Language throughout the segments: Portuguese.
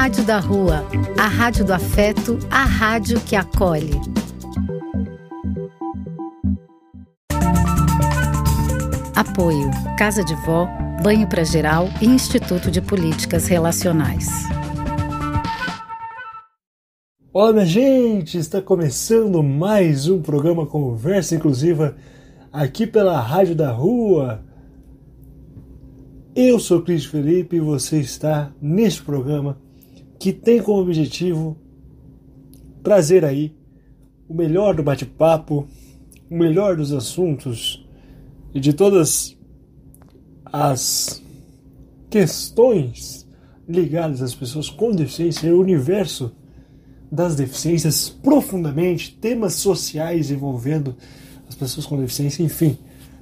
Rádio da Rua, a rádio do afeto, a rádio que acolhe. Apoio: Casa de Vó, Banho para Geral e Instituto de Políticas Relacionais. Olá, minha gente! Está começando mais um programa Conversa Inclusiva aqui pela Rádio da Rua. Eu sou Cris Felipe e você está neste programa que tem como objetivo trazer aí o melhor do bate-papo, o melhor dos assuntos e de todas as questões ligadas às pessoas com deficiência o universo das deficiências profundamente, temas sociais envolvendo as pessoas com deficiência, enfim.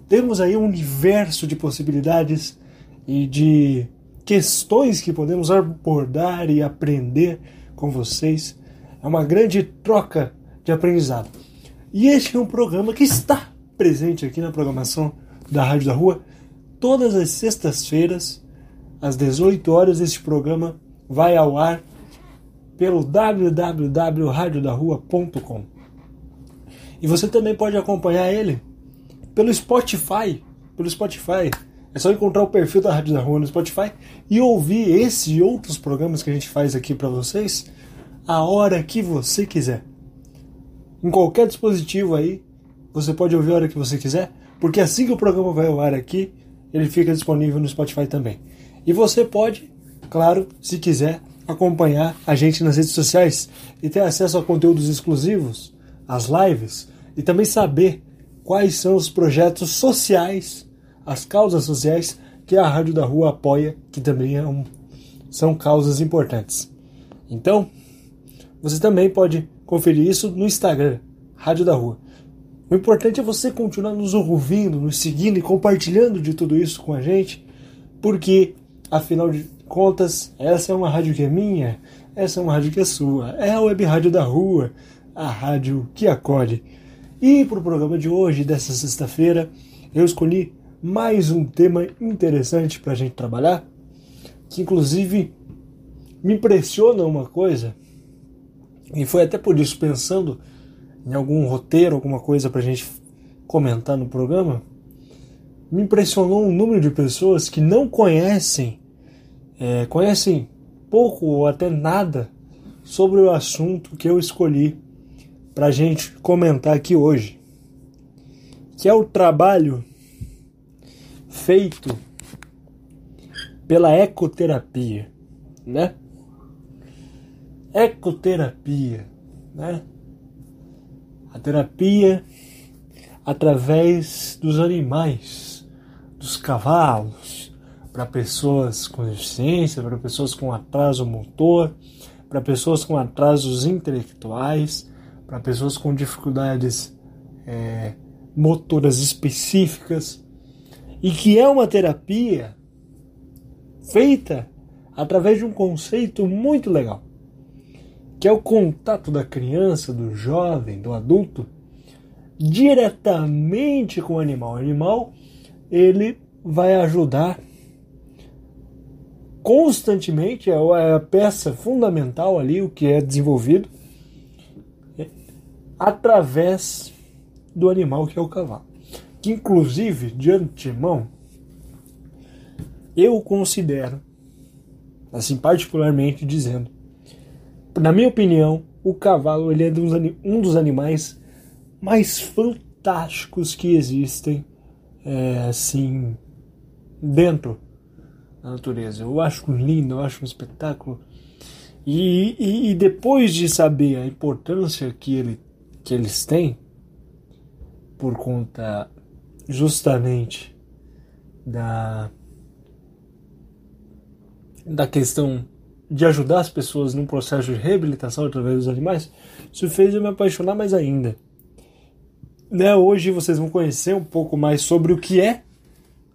Temos aí um universo de possibilidades e de questões que podemos abordar e aprender com vocês. É uma grande troca de aprendizado. E este é um programa que está presente aqui na programação da Rádio da Rua todas as sextas-feiras, às 18 horas. Este programa vai ao ar pelo www.radiodarrua.com. E você também pode acompanhar ele pelo Spotify, pelo Spotify. É só encontrar o perfil da Rádio da Rua no Spotify e ouvir esse e outros programas que a gente faz aqui para vocês a hora que você quiser. Em qualquer dispositivo aí, você pode ouvir a hora que você quiser, porque assim que o programa vai ao ar aqui, ele fica disponível no Spotify também. E você pode, claro, se quiser, acompanhar a gente nas redes sociais e ter acesso a conteúdos exclusivos, as lives e também saber quais são os projetos sociais as causas sociais que a Rádio da Rua apoia, que também é um, são causas importantes. Então, você também pode conferir isso no Instagram, Rádio da Rua. O importante é você continuar nos ouvindo, nos seguindo e compartilhando de tudo isso com a gente, porque, afinal de contas, essa é uma rádio que é minha, essa é uma rádio que é sua, é a Web Rádio da Rua, a rádio que acolhe. E para o programa de hoje, dessa sexta-feira, eu escolhi mais um tema interessante para a gente trabalhar, que inclusive me impressiona uma coisa, e foi até por isso pensando em algum roteiro, alguma coisa para a gente comentar no programa, me impressionou um número de pessoas que não conhecem, é, conhecem pouco ou até nada sobre o assunto que eu escolhi para a gente comentar aqui hoje, que é o trabalho feito pela ecoterapia, né? Ecoterapia, né? A terapia através dos animais, dos cavalos, para pessoas com deficiência, para pessoas com atraso motor, para pessoas com atrasos intelectuais, para pessoas com dificuldades é, motoras específicas e que é uma terapia feita através de um conceito muito legal, que é o contato da criança, do jovem, do adulto diretamente com o animal. O animal ele vai ajudar constantemente, é a peça fundamental ali, o que é desenvolvido através do animal que é o cavalo que inclusive de antemão eu considero, assim particularmente dizendo, na minha opinião, o cavalo ele é um dos animais mais fantásticos que existem, é, assim, dentro da natureza. Eu acho lindo, eu acho um espetáculo. E, e, e depois de saber a importância que, ele, que eles têm, por conta justamente da da questão de ajudar as pessoas num processo de reabilitação através dos animais, isso fez eu me apaixonar mais ainda. Né, hoje vocês vão conhecer um pouco mais sobre o que é,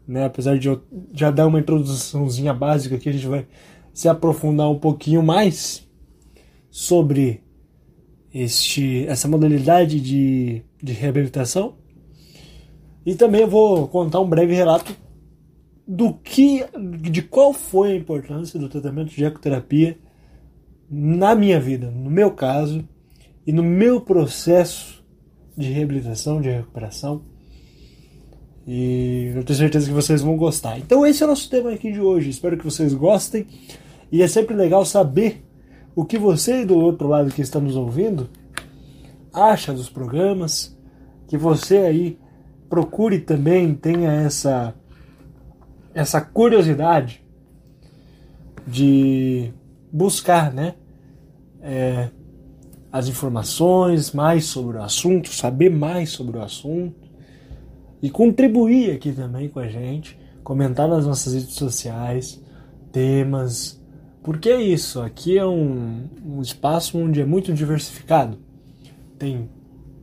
né, apesar de eu já dar uma introduçãozinha básica aqui, a gente vai se aprofundar um pouquinho mais sobre este, essa modalidade de, de reabilitação e também vou contar um breve relato do que, de qual foi a importância do tratamento de ecoterapia na minha vida, no meu caso e no meu processo de reabilitação, de recuperação. E eu tenho certeza que vocês vão gostar. Então esse é o nosso tema aqui de hoje. Espero que vocês gostem. E é sempre legal saber o que você do outro lado que está nos ouvindo acha dos programas, que você aí procure também tenha essa essa curiosidade de buscar, né, é, as informações mais sobre o assunto, saber mais sobre o assunto e contribuir aqui também com a gente, comentar nas nossas redes sociais temas, porque é isso, aqui é um, um espaço onde é muito diversificado. Tem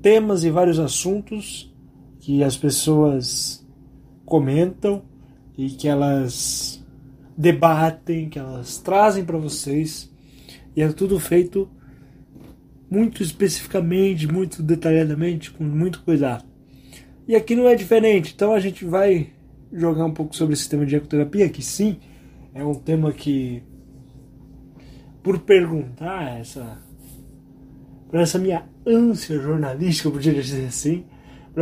temas e vários assuntos que as pessoas comentam e que elas debatem, que elas trazem para vocês. E é tudo feito muito especificamente, muito detalhadamente, com muito cuidado. E aqui não é diferente, então a gente vai jogar um pouco sobre esse tema de ecoterapia, que sim, é um tema que, por perguntar, essa, por essa minha ânsia jornalística, eu podia dizer assim,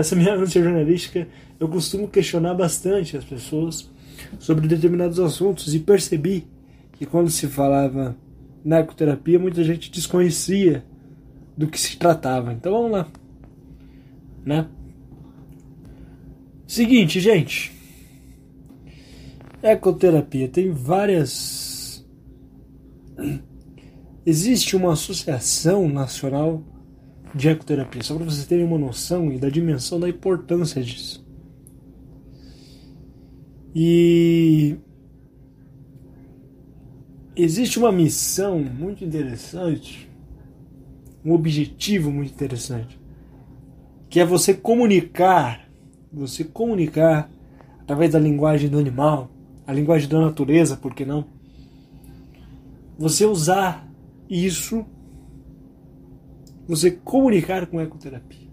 essa minha ânsia jornalística, eu costumo questionar bastante as pessoas sobre determinados assuntos e percebi que quando se falava na ecoterapia, muita gente desconhecia do que se tratava. Então vamos lá. Né? Seguinte, gente. Ecoterapia tem várias. Existe uma associação nacional de ecoterapia, só para vocês terem uma noção e da dimensão da importância disso. E existe uma missão muito interessante, um objetivo muito interessante, que é você comunicar, você comunicar através da linguagem do animal, a linguagem da natureza, por que não? Você usar isso, você comunicar com ecoterapia,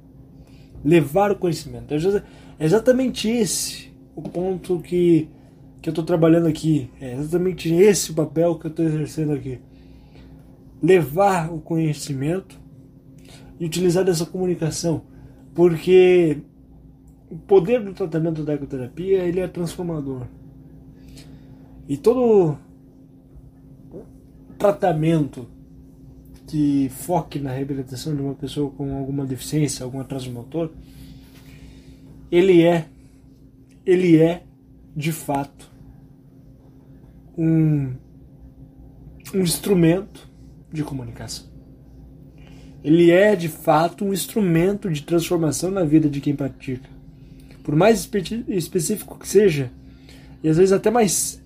levar o conhecimento. É exatamente esse o ponto que, que eu estou trabalhando aqui. É exatamente esse o papel que eu estou exercendo aqui. Levar o conhecimento e utilizar dessa comunicação. Porque o poder do tratamento da ecoterapia ele é transformador. E todo tratamento que foque na reabilitação de uma pessoa com alguma deficiência, algum atraso motor, ele é ele é de fato um, um instrumento de comunicação. Ele é de fato um instrumento de transformação na vida de quem pratica. Por mais espe específico que seja, e às vezes até mais,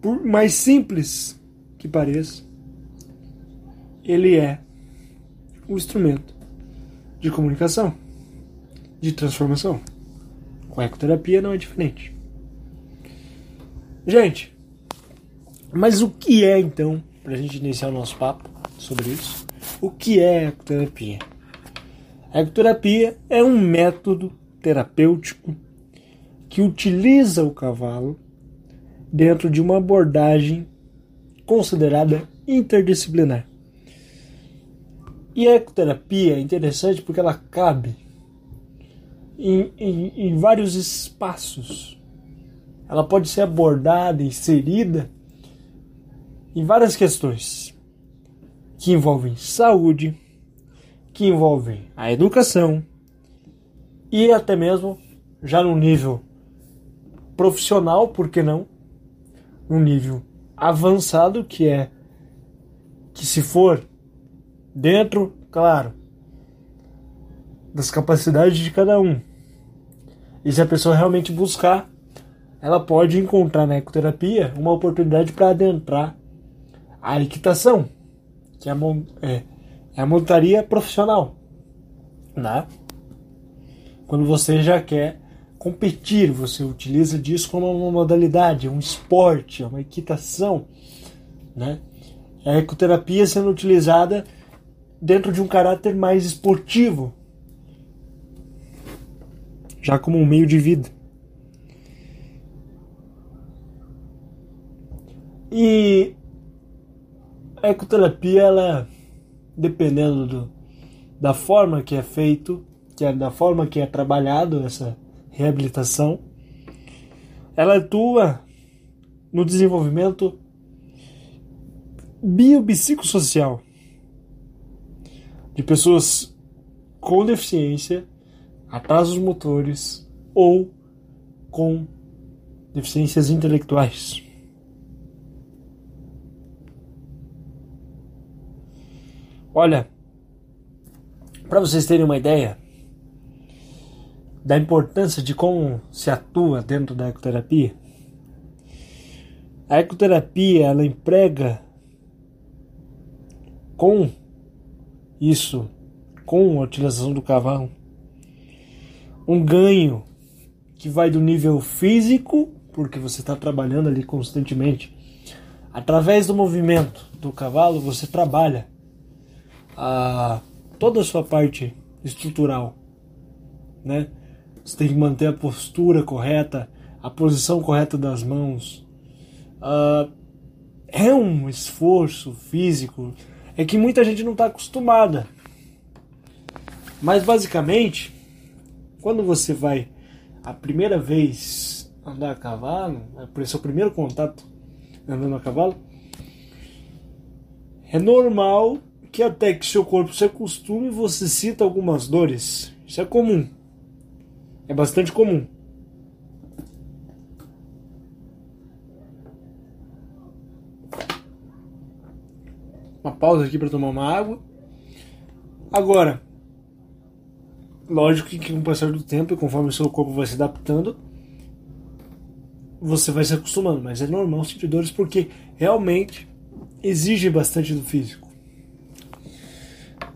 por mais simples que pareça, ele é um instrumento de comunicação, de transformação. Com a ecoterapia não é diferente. Gente, mas o que é então, para a gente iniciar o nosso papo sobre isso, o que é ecoterapia? A ecoterapia é um método terapêutico que utiliza o cavalo dentro de uma abordagem considerada interdisciplinar. E a ecoterapia é interessante porque ela cabe em, em, em vários espaços. Ela pode ser abordada, inserida em várias questões que envolvem saúde, que envolvem a educação e até mesmo já no nível profissional, por que não? Um nível avançado que é que se for dentro, claro, das capacidades de cada um, e se a pessoa realmente buscar, ela pode encontrar na ecoterapia uma oportunidade para adentrar a equitação, que é a, é, é a montaria profissional. Né? Quando você já quer competir, você utiliza disso como uma modalidade, um esporte, uma equitação. Né? A ecoterapia sendo utilizada dentro de um caráter mais esportivo, já como um meio de vida. E a ecoterapia, ela, dependendo do, da forma que é feito, que é da forma que é trabalhado essa reabilitação, ela atua no desenvolvimento biopsicossocial de pessoas com deficiência, atrasos motores ou com deficiências intelectuais. Olha, para vocês terem uma ideia da importância de como se atua dentro da ecoterapia, a ecoterapia ela emprega com isso, com a utilização do cavalo, um ganho que vai do nível físico, porque você está trabalhando ali constantemente. Através do movimento do cavalo, você trabalha a, toda a sua parte estrutural, né? Você tem que manter a postura correta, a posição correta das mãos. Uh, é um esforço físico é que muita gente não está acostumada. Mas basicamente, quando você vai a primeira vez andar a cavalo, é seu primeiro contato andando a cavalo, é normal que até que seu corpo se acostume você sinta algumas dores. Isso é comum. É bastante comum. Uma pausa aqui para tomar uma água. Agora, lógico que com o passar do tempo, conforme o seu corpo vai se adaptando, você vai se acostumando, mas é normal sentir dores porque realmente exige bastante do físico.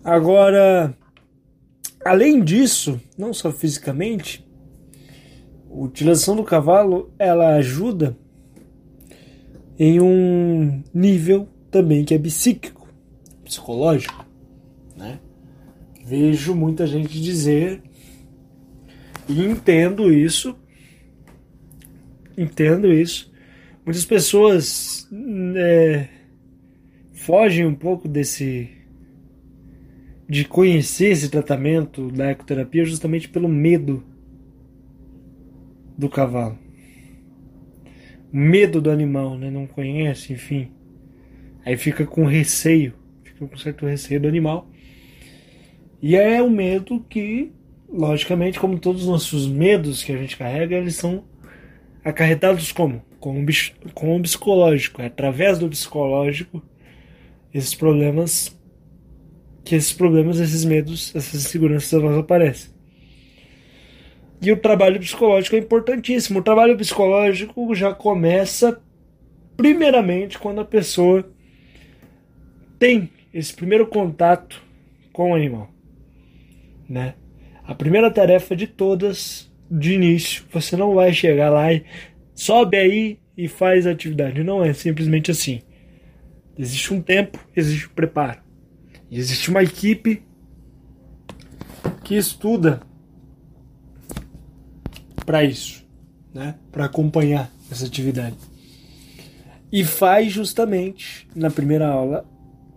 Agora, além disso, não só fisicamente, a utilização do cavalo ela ajuda em um nível também que é psíquico, psicológico, né? Vejo muita gente dizer e entendo isso, entendo isso. Muitas pessoas é, fogem um pouco desse de conhecer esse tratamento da ecoterapia justamente pelo medo do cavalo. Medo do animal, né? Não conhece, enfim. Aí fica com receio, fica com certo receio do animal. E é um medo que, logicamente, como todos os nossos medos que a gente carrega, eles são acarretados como? Com o, com o psicológico. É através do psicológico esses problemas que esses problemas, esses medos, essas inseguranças nós aparecem. E o trabalho psicológico é importantíssimo. O trabalho psicológico já começa primeiramente quando a pessoa tem esse primeiro contato com o animal, né? A primeira tarefa de todas, de início, você não vai chegar lá e sobe aí e faz a atividade. Não é simplesmente assim. Existe um tempo, existe um preparo. E existe uma equipe que estuda para isso, né? Para acompanhar essa atividade. E faz justamente na primeira aula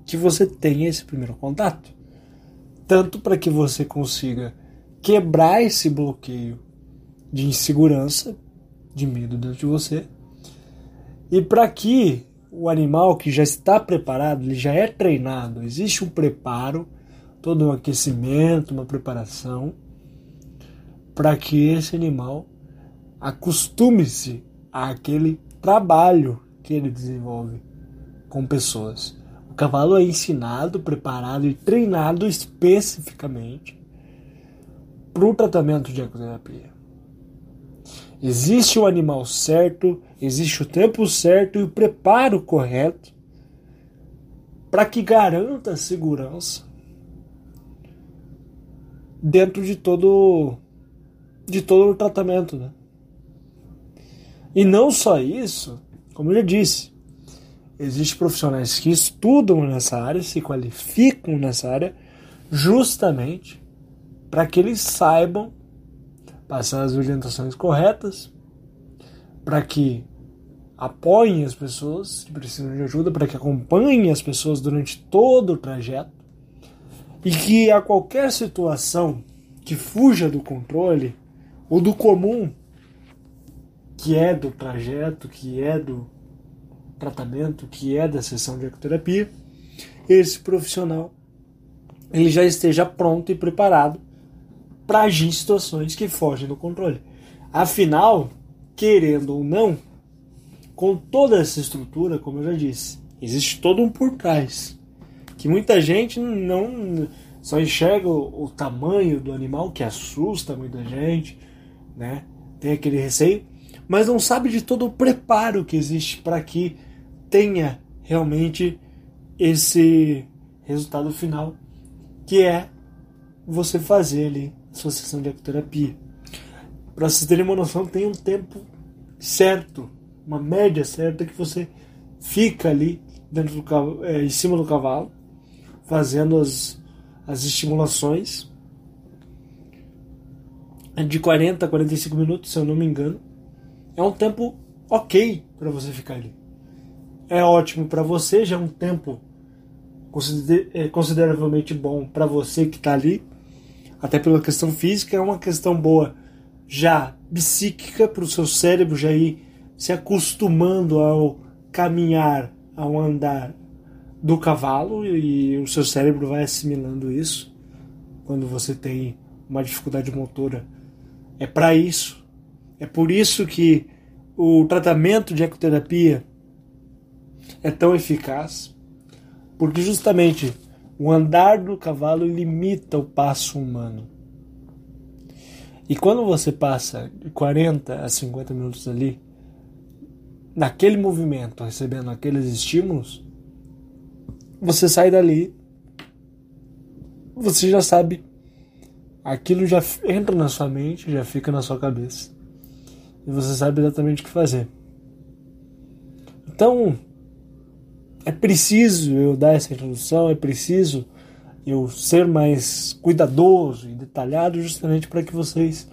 que você tenha esse primeiro contato. Tanto para que você consiga quebrar esse bloqueio de insegurança, de medo dentro de você, e para que o animal que já está preparado, ele já é treinado, existe um preparo, todo um aquecimento, uma preparação, para que esse animal acostume-se àquele trabalho que ele desenvolve com pessoas cavalo é ensinado, preparado e treinado especificamente para o tratamento de ecoterapia. Existe o animal certo, existe o tempo certo e o preparo correto para que garanta a segurança dentro de todo de todo o tratamento, né? E não só isso, como eu já disse, Existem profissionais que estudam nessa área, se qualificam nessa área, justamente para que eles saibam passar as orientações corretas, para que apoiem as pessoas que precisam de ajuda, para que acompanhem as pessoas durante todo o trajeto e que a qualquer situação que fuja do controle ou do comum, que é do trajeto, que é do tratamento, que é da sessão de ecoterapia, esse profissional ele já esteja pronto e preparado para agir em situações que fogem do controle. Afinal, querendo ou não, com toda essa estrutura, como eu já disse, existe todo um por trás. Que muita gente não só enxerga o, o tamanho do animal, que assusta muita gente, né? Tem aquele receio, mas não sabe de todo o preparo que existe para que tenha realmente esse resultado final, que é você fazer ali a sua sessão de ecoterapia. Para vocês terem uma noção, tem um tempo certo uma média certa que você fica ali dentro do é, em cima do cavalo, fazendo as, as estimulações. É de 40 a 45 minutos, se eu não me engano. É um tempo ok para você ficar ali. É ótimo para você, já é um tempo é, consideravelmente bom para você que está ali, até pela questão física, é uma questão boa já psíquica para o seu cérebro já ir se acostumando ao caminhar, ao andar do cavalo e o seu cérebro vai assimilando isso quando você tem uma dificuldade motora. É para isso. É por isso que o tratamento de ecoterapia é tão eficaz, porque justamente o andar do cavalo limita o passo humano. E quando você passa de 40 a 50 minutos ali, naquele movimento, recebendo aqueles estímulos, você sai dali, você já sabe, aquilo já entra na sua mente, já fica na sua cabeça. E você sabe exatamente o que fazer. Então, é preciso eu dar essa introdução, é preciso eu ser mais cuidadoso e detalhado justamente para que vocês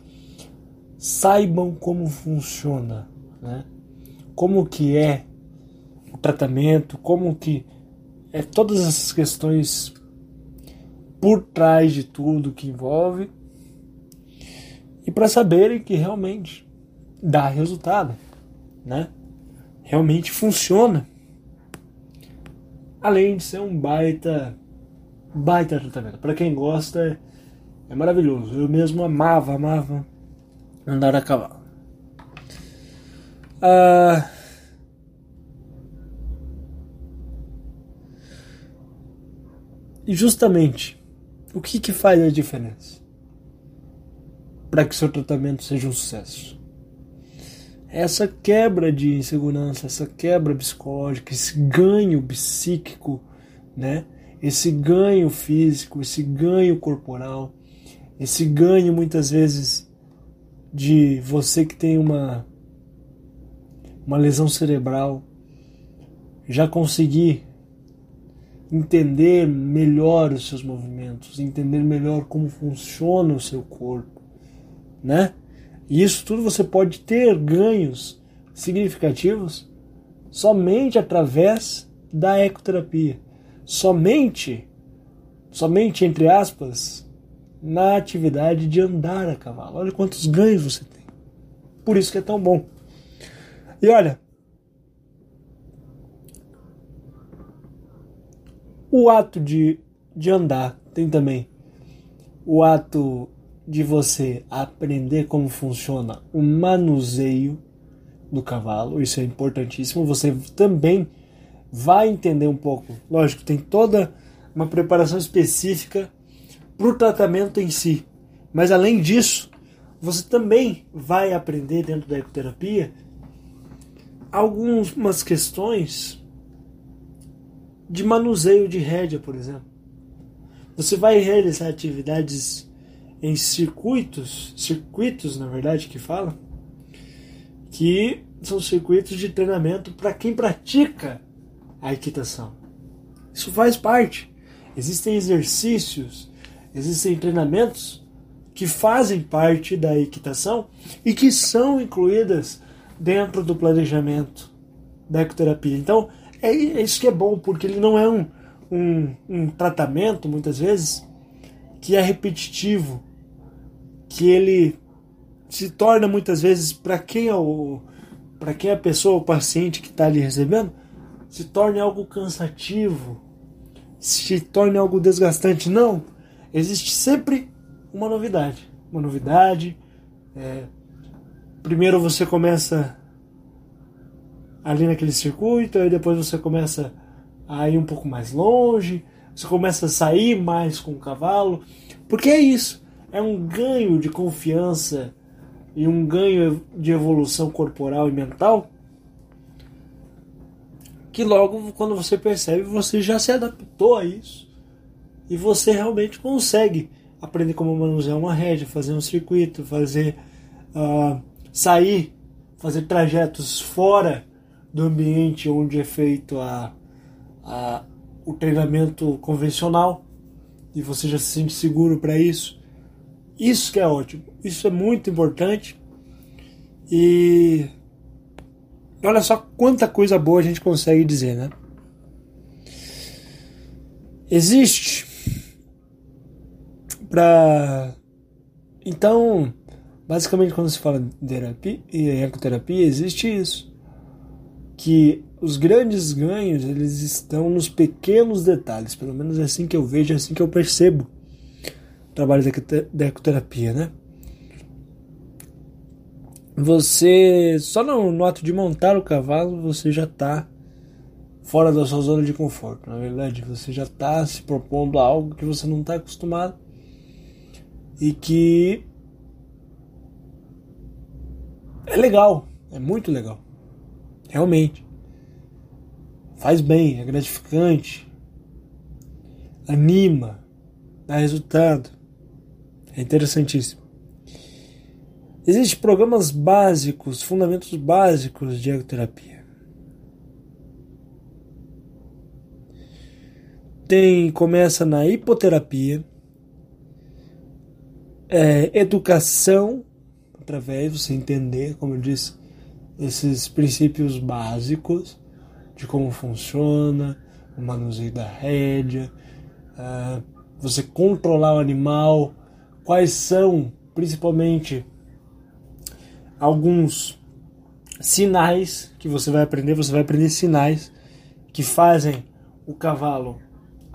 saibam como funciona, né? como que é o tratamento, como que é todas essas questões por trás de tudo que envolve e para saberem que realmente dá resultado, né? Realmente funciona. Além de ser um baita baita tratamento. Para quem gosta é, maravilhoso. Eu mesmo amava, amava andar a cavalo. Ah, e justamente, o que, que faz a diferença para que seu tratamento seja um sucesso? Essa quebra de insegurança, essa quebra psicológica, esse ganho psíquico, né? Esse ganho físico, esse ganho corporal, esse ganho muitas vezes de você que tem uma uma lesão cerebral, já conseguir entender melhor os seus movimentos, entender melhor como funciona o seu corpo, né? E isso tudo você pode ter ganhos significativos somente através da ecoterapia, somente, somente entre aspas, na atividade de andar a cavalo. Olha quantos ganhos você tem. Por isso que é tão bom. E olha, o ato de, de andar tem também o ato de você aprender como funciona o manuseio do cavalo, isso é importantíssimo. Você também vai entender um pouco. Lógico, tem toda uma preparação específica para o tratamento em si. Mas além disso, você também vai aprender dentro da ecoterapia algumas questões de manuseio de rédea, por exemplo. Você vai realizar atividades em circuitos, circuitos na verdade que fala, que são circuitos de treinamento para quem pratica a equitação. Isso faz parte. Existem exercícios, existem treinamentos que fazem parte da equitação e que são incluídas dentro do planejamento da ecoterapia. Então, é, é isso que é bom, porque ele não é um, um, um tratamento, muitas vezes, que é repetitivo, que ele se torna muitas vezes para quem é o para quem é a pessoa, o paciente que está ali recebendo, se torne algo cansativo, se torne algo desgastante. Não, existe sempre uma novidade, uma novidade. É, primeiro você começa ali naquele circuito, aí depois você começa a ir um pouco mais longe, você começa a sair mais com o cavalo, porque é isso, é um ganho de confiança e um ganho de evolução corporal e mental que logo quando você percebe você já se adaptou a isso e você realmente consegue aprender como manusear uma rédea, fazer um circuito, fazer uh, sair, fazer trajetos fora do ambiente onde é feito a, a, o treinamento convencional e você já se sente seguro para isso. Isso que é ótimo, isso é muito importante. E olha só quanta coisa boa a gente consegue dizer, né? Existe para então basicamente quando se fala de terapia e ecoterapia existe isso. Que os grandes ganhos eles estão nos pequenos detalhes, pelo menos é assim que eu vejo, é assim que eu percebo trabalho da ecoterapia, né? Você só no, no ato de montar o cavalo você já está fora da sua zona de conforto, na verdade você já está se propondo algo que você não está acostumado e que é legal, é muito legal. Realmente. Faz bem, é gratificante. Anima, dá resultado. É interessantíssimo. Existem programas básicos, fundamentos básicos de ecoterapia. Tem, começa na hipoterapia, é, educação, através de você entender, como eu disse, esses princípios básicos de como funciona o manuseio da rédea, uh, você controlar o animal, quais são principalmente alguns sinais que você vai aprender, você vai aprender sinais que fazem o cavalo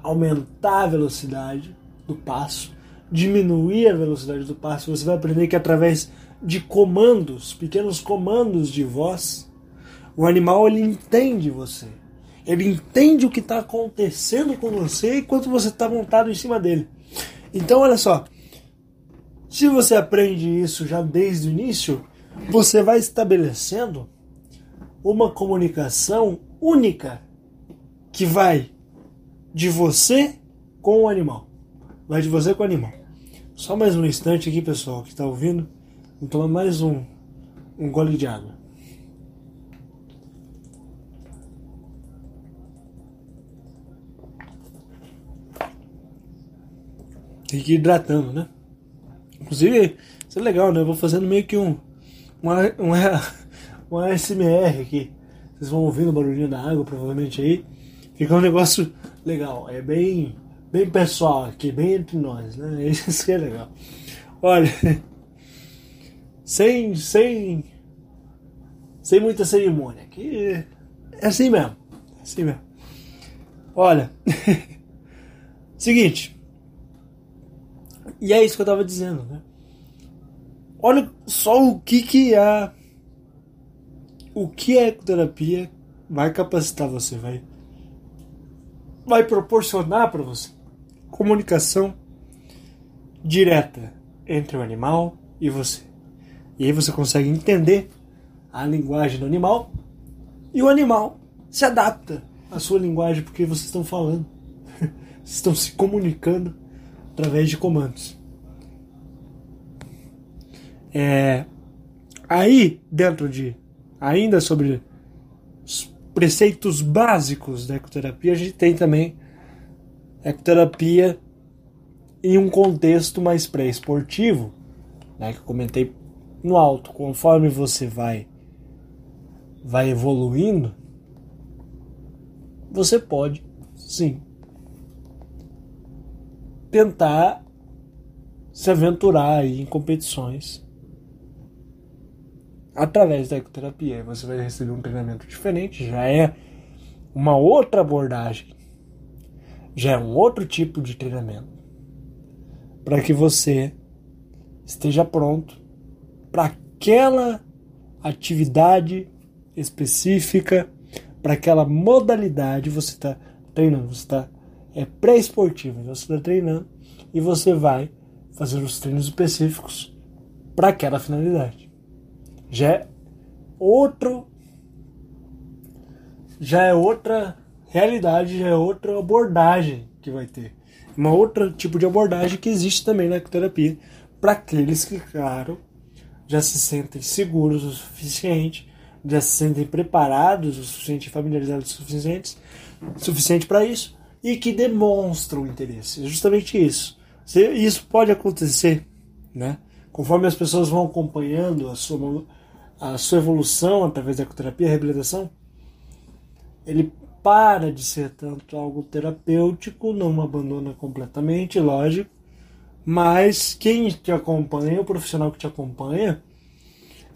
aumentar a velocidade do passo, diminuir a velocidade do passo, você vai aprender que através de comandos, pequenos comandos de voz, o animal ele entende você. Ele entende o que está acontecendo com você enquanto você está montado em cima dele. Então, olha só. Se você aprende isso já desde o início, você vai estabelecendo uma comunicação única que vai de você com o animal. Vai de você com o animal. Só mais um instante aqui, pessoal, que está ouvindo. Vou tomar mais um, um gole de água. Tem que ir hidratando, né? Inclusive, isso é legal, né? Eu vou fazendo meio que um. Uma, uma, uma SMR aqui. Vocês vão ouvindo o barulhinho da água, provavelmente aí. Fica um negócio legal. É bem, bem pessoal aqui, bem entre nós, né? Isso que é legal. Olha sem, sem, sem muita cerimônia. Que é assim mesmo. É assim mesmo. Olha, seguinte. E é isso que eu estava dizendo, né? Olha só o que que a o que a ecoterapia vai capacitar você, vai vai proporcionar para você comunicação direta entre o animal e você. E aí você consegue entender a linguagem do animal e o animal se adapta à sua linguagem porque vocês estão falando. vocês estão se comunicando através de comandos. É, aí, dentro de ainda sobre os preceitos básicos da ecoterapia, a gente tem também ecoterapia em um contexto mais pré-esportivo, né, que eu comentei no alto, conforme você vai vai evoluindo, você pode, sim, tentar se aventurar em competições através da ecoterapia. Você vai receber um treinamento diferente, já é uma outra abordagem, já é um outro tipo de treinamento, para que você esteja pronto para aquela atividade específica, para aquela modalidade você está treinando, você está é pré-esportivo, você está treinando e você vai fazer os treinos específicos para aquela finalidade. Já é outro já é outra realidade, já é outra abordagem que vai ter. Uma outra tipo de abordagem que existe também na ecoterapia para aqueles que, claro, já se sentem seguros o suficiente, já se sentem preparados o suficiente, familiarizados o suficiente, suficiente para isso e que demonstram interesse. É justamente isso. Isso pode acontecer, né? Conforme as pessoas vão acompanhando a sua, a sua evolução através da ecoterapia, a reabilitação, ele para de ser tanto algo terapêutico, não abandona completamente, lógico, mas quem te acompanha, o profissional que te acompanha,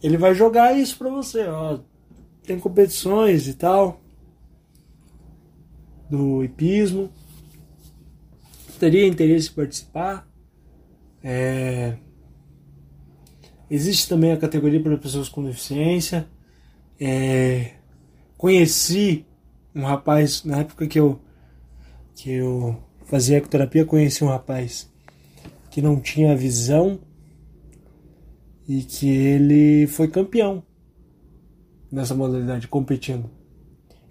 ele vai jogar isso para você, ó, tem competições e tal do hipismo, teria interesse em participar. É... Existe também a categoria para pessoas com deficiência. É... Conheci um rapaz, na época que eu, que eu fazia ecoterapia, conheci um rapaz que não tinha visão e que ele foi campeão nessa modalidade, competindo.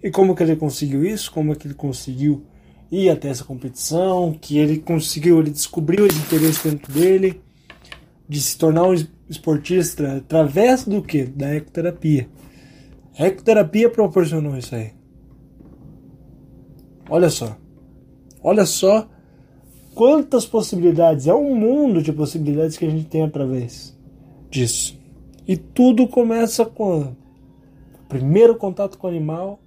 E como que ele conseguiu isso? Como é que ele conseguiu ir até essa competição? Que ele conseguiu, ele descobriu esse interesse dentro dele de se tornar um esportista através do que? Da ecoterapia. A ecoterapia proporcionou isso aí. Olha só. Olha só quantas possibilidades. É um mundo de possibilidades que a gente tem através disso. E tudo começa com o primeiro contato com o animal,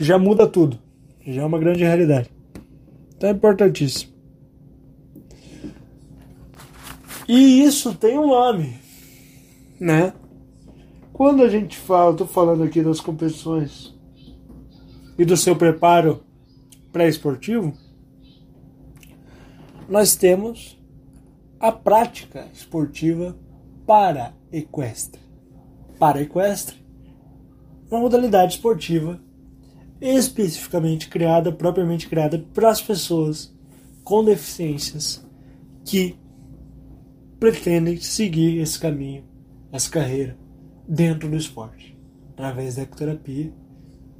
já muda tudo. Já é uma grande realidade. Então é importantíssimo. E isso tem um nome, né? Quando a gente fala, estou falando aqui das competições e do seu preparo pré-esportivo, nós temos a prática esportiva para equestre. Para equestre, uma modalidade esportiva especificamente criada, propriamente criada para as pessoas com deficiências que pretendem seguir esse caminho, essa carreira dentro do esporte. Através da ecoterapia,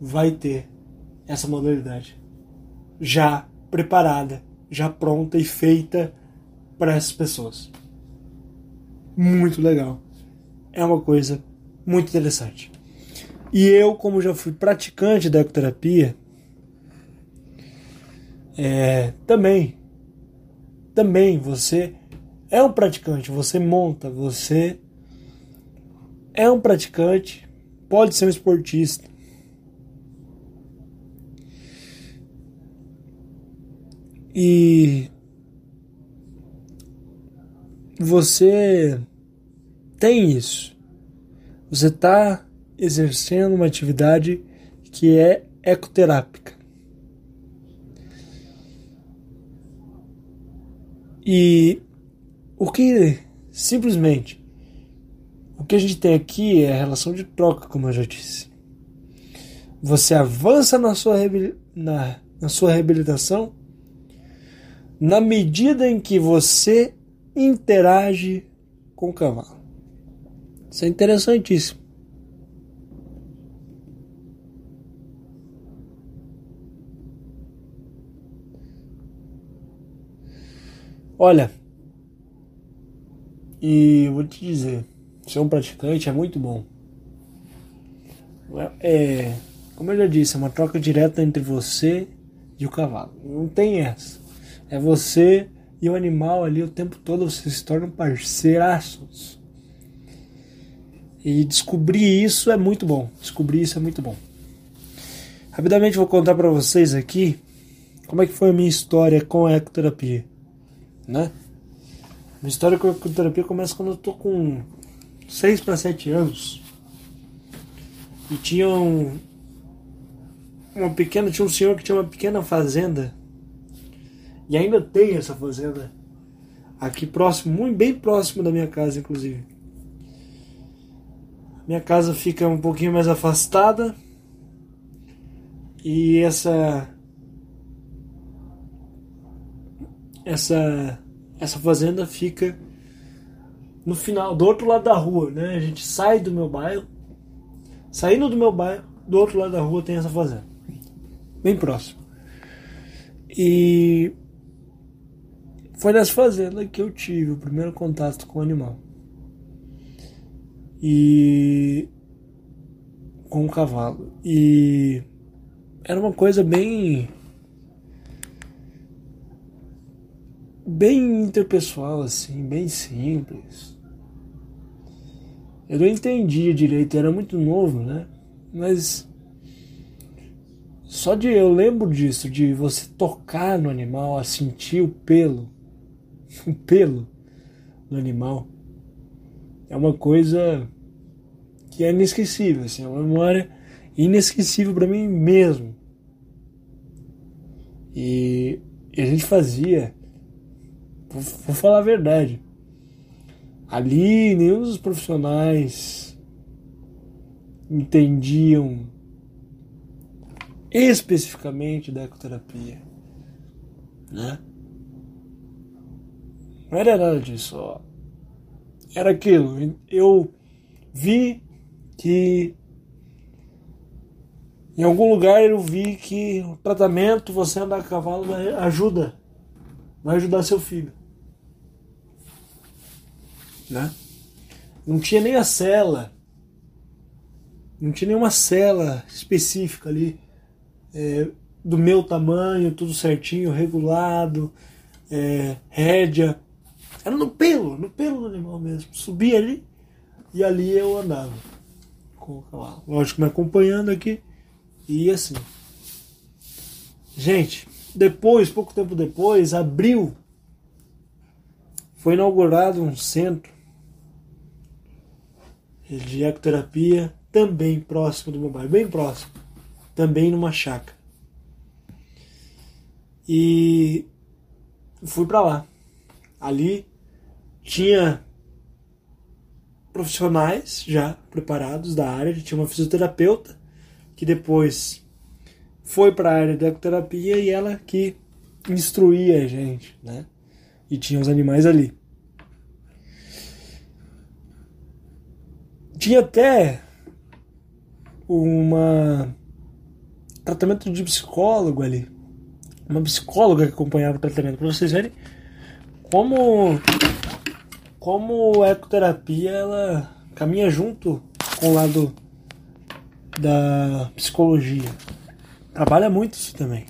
vai ter essa modalidade já preparada, já pronta e feita para essas pessoas. Muito legal. É uma coisa muito interessante. E eu, como já fui praticante da ecoterapia, é, também, também você é um praticante, você monta, você é um praticante, pode ser um esportista. E você tem isso. Você está exercendo uma atividade que é ecoterápica. E o que simplesmente o que a gente tem aqui é a relação de troca, como eu já disse. Você avança na sua, na, na sua reabilitação na medida em que você interage com o cavalo. Isso é interessantíssimo. Olha, e eu vou te dizer, ser um praticante é muito bom. É, como eu já disse, é uma troca direta entre você e o cavalo. Não tem essa. É você e o animal ali o tempo todo, vocês se tornam parceiraços. E descobrir isso é muito bom. Descobrir isso é muito bom. Rapidamente vou contar para vocês aqui como é que foi a minha história com a ecoterapia, né? Minha história com a ecoterapia começa quando eu tô com 6 para 7 anos. E tinha um, uma pequena, tinha um senhor que tinha uma pequena fazenda. E ainda tem essa fazenda aqui próximo, muito bem próximo da minha casa, inclusive. Minha casa fica um pouquinho mais afastada. E essa essa essa fazenda fica no final, do outro lado da rua, né? A gente sai do meu bairro, saindo do meu bairro, do outro lado da rua tem essa fazenda, bem próximo. E foi nessa fazenda que eu tive o primeiro contato com o animal. E com o cavalo. E era uma coisa bem bem interpessoal assim, bem simples. Eu não entendia direito, era muito novo, né? Mas só de eu lembro disso, de você tocar no animal, a sentir o pelo o pelo do animal é uma coisa que é inesquecível, assim, é uma memória inesquecível para mim mesmo. E, e, a gente fazia, vou, vou falar a verdade, ali nenhum dos profissionais entendiam especificamente da ecoterapia, né? Não era nada disso. Ó. Era aquilo. Eu vi que em algum lugar eu vi que o tratamento, você andar a cavalo, ajuda. Vai ajudar seu filho. Né? Não tinha nem a cela. Não tinha nenhuma cela específica ali. É, do meu tamanho, tudo certinho, regulado, é, rédea. Era no pelo, no pelo do animal mesmo. Subia ali e ali eu andava com o cavalo. Lógico, me acompanhando aqui e assim. Gente, depois, pouco tempo depois, abril, foi inaugurado um centro de ecoterapia também próximo do bairro, bem próximo, também numa chácara. E fui para lá. Ali tinha profissionais já preparados da área, tinha uma fisioterapeuta que depois foi para a área da ecoterapia e ela que instruía a gente, né? E tinha os animais ali. Tinha até uma tratamento de psicólogo ali. Uma psicóloga que acompanhava o tratamento, para vocês verem como como a ecoterapia ela caminha junto com o lado da psicologia. Trabalha muito isso também.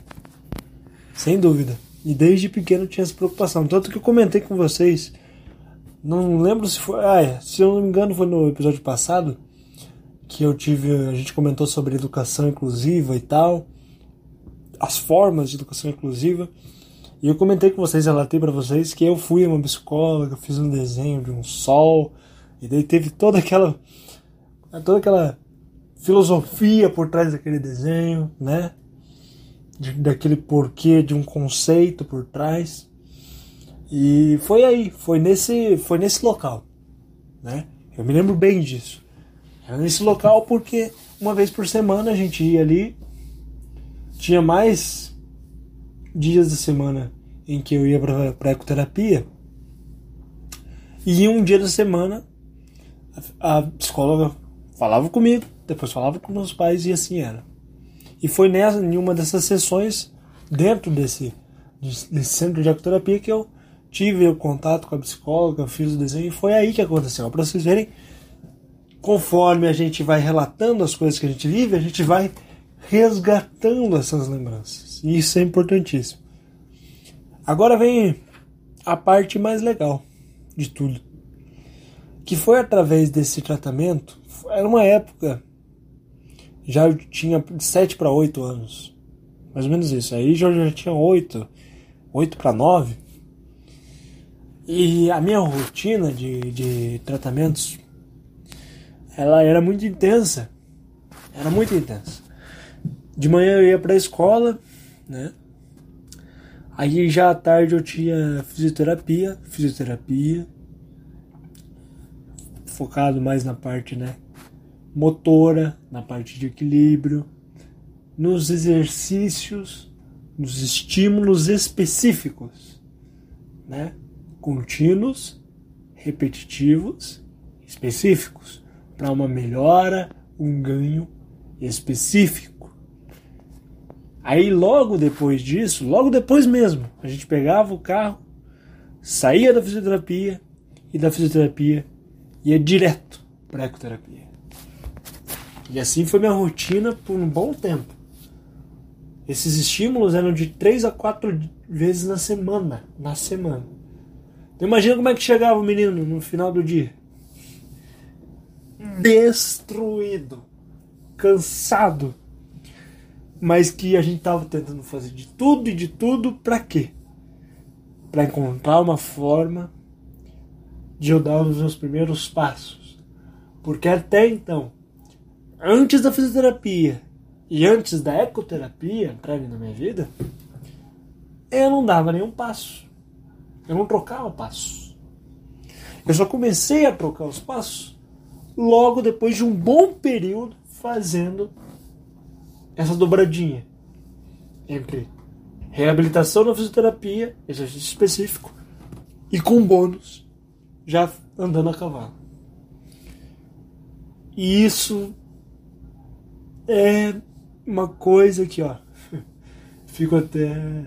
Sem dúvida. E desde pequeno tinha essa preocupação. Tanto que eu comentei com vocês. Não lembro se foi. Ah, se eu não me engano, foi no episódio passado. Que eu tive. A gente comentou sobre educação inclusiva e tal. As formas de educação inclusiva. E eu comentei com vocês, relatei para vocês que eu fui uma psicóloga, fiz um desenho de um sol, e daí teve toda aquela toda aquela filosofia por trás daquele desenho, né? Daquele porquê de um conceito por trás. E foi aí, foi nesse, foi nesse local, né? Eu me lembro bem disso. Era nesse local porque uma vez por semana a gente ia ali, tinha mais dias da semana em que eu ia para ecoterapia. E um dia da semana a, a psicóloga falava comigo, depois falava com meus pais e assim era. E foi nessa, em uma dessas sessões, dentro desse, desse centro de ecoterapia, que eu tive o contato com a psicóloga, fiz o desenho e foi aí que aconteceu. Para vocês verem, conforme a gente vai relatando as coisas que a gente vive, a gente vai resgatando essas lembranças. E isso é importantíssimo. Agora vem a parte mais legal de tudo. Que foi através desse tratamento, era uma época já eu tinha 7 para 8 anos. Mais ou menos isso. Aí já, já tinha 8, 8 para 9. E a minha rotina de, de tratamentos ela era muito intensa. Era muito intensa. De manhã eu ia para a escola, né? Aí já à tarde eu tinha fisioterapia, fisioterapia, focado mais na parte, né, motora, na parte de equilíbrio, nos exercícios, nos estímulos específicos, né, contínuos, repetitivos, específicos, para uma melhora, um ganho específico. Aí logo depois disso, logo depois mesmo, a gente pegava o carro, saía da fisioterapia e da fisioterapia ia direto para ecoterapia. E assim foi minha rotina por um bom tempo. Esses estímulos eram de três a quatro vezes na semana, na semana. Imagina como é que chegava o menino no final do dia. Destruído, cansado, mas que a gente estava tentando fazer de tudo e de tudo para quê? Para encontrar uma forma de eu dar os meus primeiros passos. Porque até então, antes da fisioterapia e antes da ecoterapia entrarem na minha vida, eu não dava nenhum passo. Eu não trocava passos. Eu só comecei a trocar os passos logo depois de um bom período fazendo essa dobradinha entre reabilitação na fisioterapia, exercício específico, e com bônus, já andando a cavalo. E isso é uma coisa que, ó, fico até.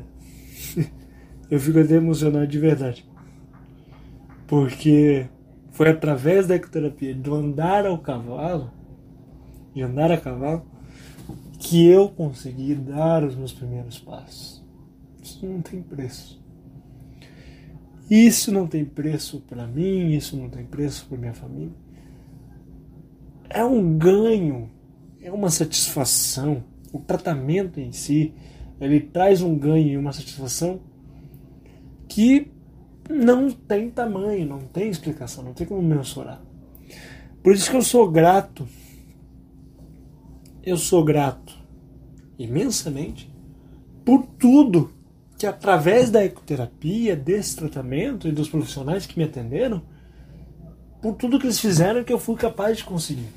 Eu fico até emocionado de verdade. Porque foi através da ecoterapia, do andar ao cavalo, de andar a cavalo, que eu consegui dar os meus primeiros passos. Isso não tem preço. Isso não tem preço para mim, isso não tem preço para minha família. É um ganho, é uma satisfação. O tratamento em si, ele traz um ganho e uma satisfação que não tem tamanho, não tem explicação, não tem como mensurar. Por isso que eu sou grato eu sou grato imensamente por tudo que através da ecoterapia, desse tratamento e dos profissionais que me atenderam, por tudo que eles fizeram que eu fui capaz de conseguir.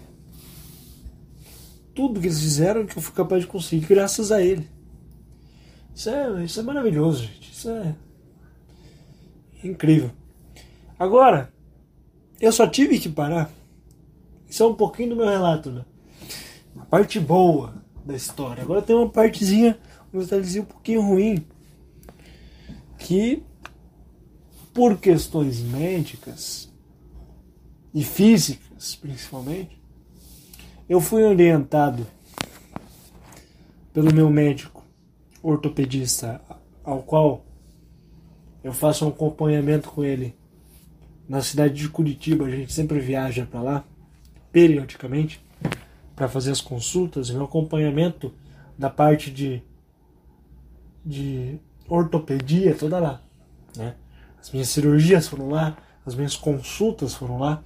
Tudo que eles fizeram que eu fui capaz de conseguir graças a ele. Isso é, isso é maravilhoso, gente. Isso é incrível. Agora, eu só tive que parar. Isso é um pouquinho do meu relato, né? a parte boa da história. Agora tem uma partezinha, um detalhezinho um pouquinho ruim. Que, por questões médicas e físicas, principalmente, eu fui orientado pelo meu médico ortopedista, ao qual eu faço um acompanhamento com ele na cidade de Curitiba. A gente sempre viaja para lá, periodicamente para fazer as consultas, meu acompanhamento da parte de, de ortopedia toda lá. Né? As minhas cirurgias foram lá, as minhas consultas foram lá,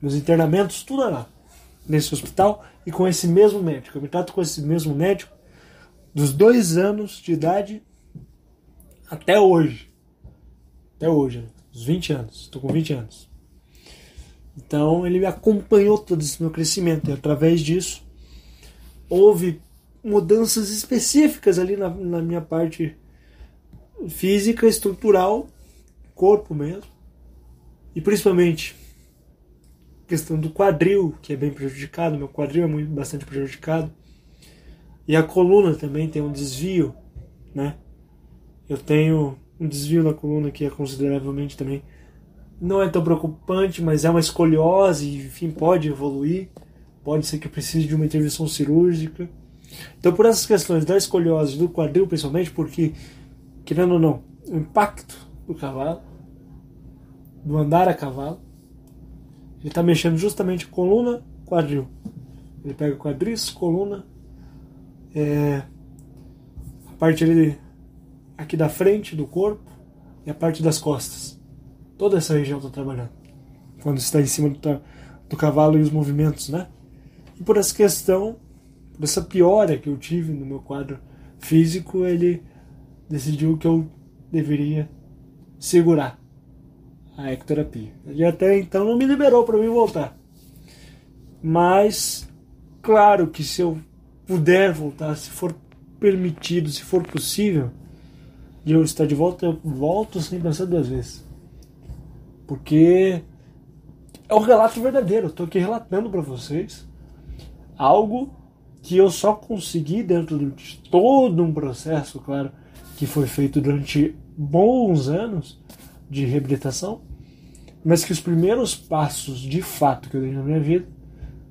meus internamentos, tudo lá, nesse hospital e com esse mesmo médico. Eu me trato com esse mesmo médico dos dois anos de idade até hoje. Até hoje, né? os 20 anos. Estou com 20 anos. Então ele acompanhou todo esse meu crescimento e através disso houve mudanças específicas ali na, na minha parte física, estrutural, corpo mesmo, e principalmente questão do quadril, que é bem prejudicado, meu quadril é muito, bastante prejudicado, e a coluna também tem um desvio, né? Eu tenho um desvio na coluna que é consideravelmente também não é tão preocupante, mas é uma escoliose, enfim, pode evoluir. Pode ser que precise de uma intervenção cirúrgica. Então, por essas questões da escoliose do quadril, principalmente, porque, querendo ou não, o impacto do cavalo, do andar a cavalo, ele está mexendo justamente coluna, quadril. Ele pega quadris, coluna, é, a parte ali, aqui da frente do corpo e a parte das costas. Toda essa região está trabalhando. Quando está em cima do, do cavalo e os movimentos, né? E por essa questão, por essa piora que eu tive no meu quadro físico, ele decidiu que eu deveria segurar a ecoterapia. E até então não me liberou para mim voltar. Mas, claro que se eu puder voltar, se for permitido, se for possível, e eu estar de volta, eu volto sem pensar duas vezes. Porque é um relato verdadeiro. Eu estou aqui relatando para vocês algo que eu só consegui dentro de todo um processo, claro, que foi feito durante bons anos de reabilitação, mas que os primeiros passos de fato que eu dei na minha vida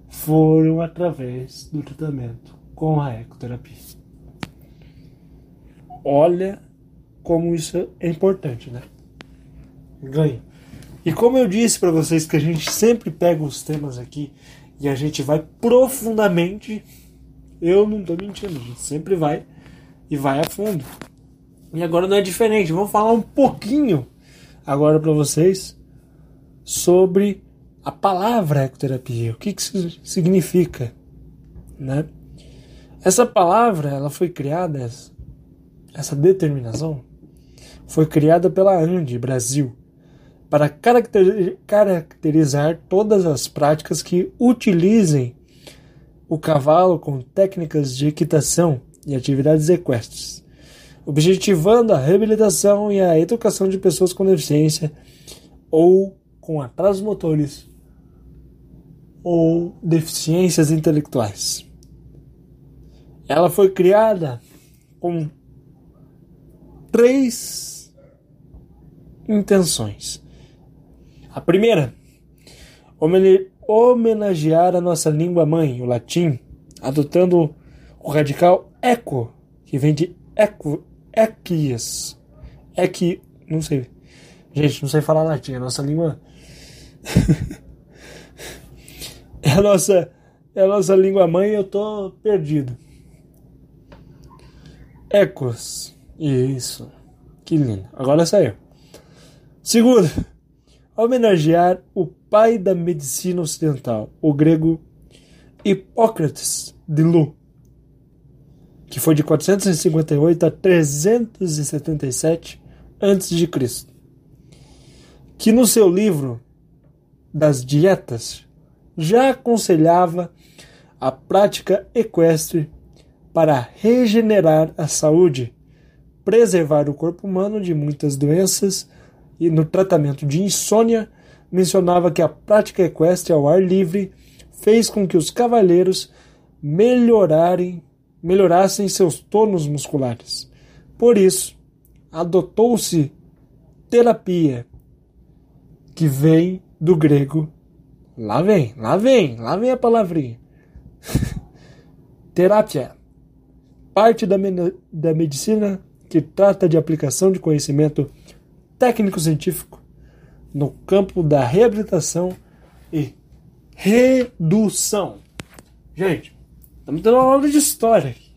foram através do tratamento com a ecoterapia. Olha como isso é importante, né? Ganho. E como eu disse para vocês que a gente sempre pega os temas aqui e a gente vai profundamente, eu não tô mentindo, a gente sempre vai e vai a fundo. E agora não é diferente, vamos falar um pouquinho agora para vocês sobre a palavra ecoterapia, o que, que isso significa, né? Essa palavra, ela foi criada, essa determinação, foi criada pela ANDI Brasil para caracterizar todas as práticas que utilizem o cavalo com técnicas de equitação e atividades equestres, objetivando a reabilitação e a educação de pessoas com deficiência ou com atrasos motores ou deficiências intelectuais. Ela foi criada com três intenções. A primeira, homenagear a nossa língua mãe, o latim, adotando o radical eco, que vem de eco, equias. Equi, não sei. Gente, não sei falar latim, a nossa língua é a nossa é a nossa língua mãe, eu tô perdido. Ecos. Isso. Que lindo. Agora saiu. Segundo, homenagear o pai da medicina ocidental, o grego Hipócrates de Lu, que foi de 458 a 377 a.C., que no seu livro das dietas já aconselhava a prática equestre para regenerar a saúde, preservar o corpo humano de muitas doenças e no tratamento de insônia, mencionava que a prática equestre ao ar livre fez com que os cavaleiros melhorarem, melhorassem seus tônus musculares. Por isso, adotou-se terapia, que vem do grego. Lá vem, lá vem, lá vem a palavrinha. Terapia. Parte da, da medicina que trata de aplicação de conhecimento técnico-científico no campo da reabilitação e redução. Gente, estamos tendo uma aula de história aqui.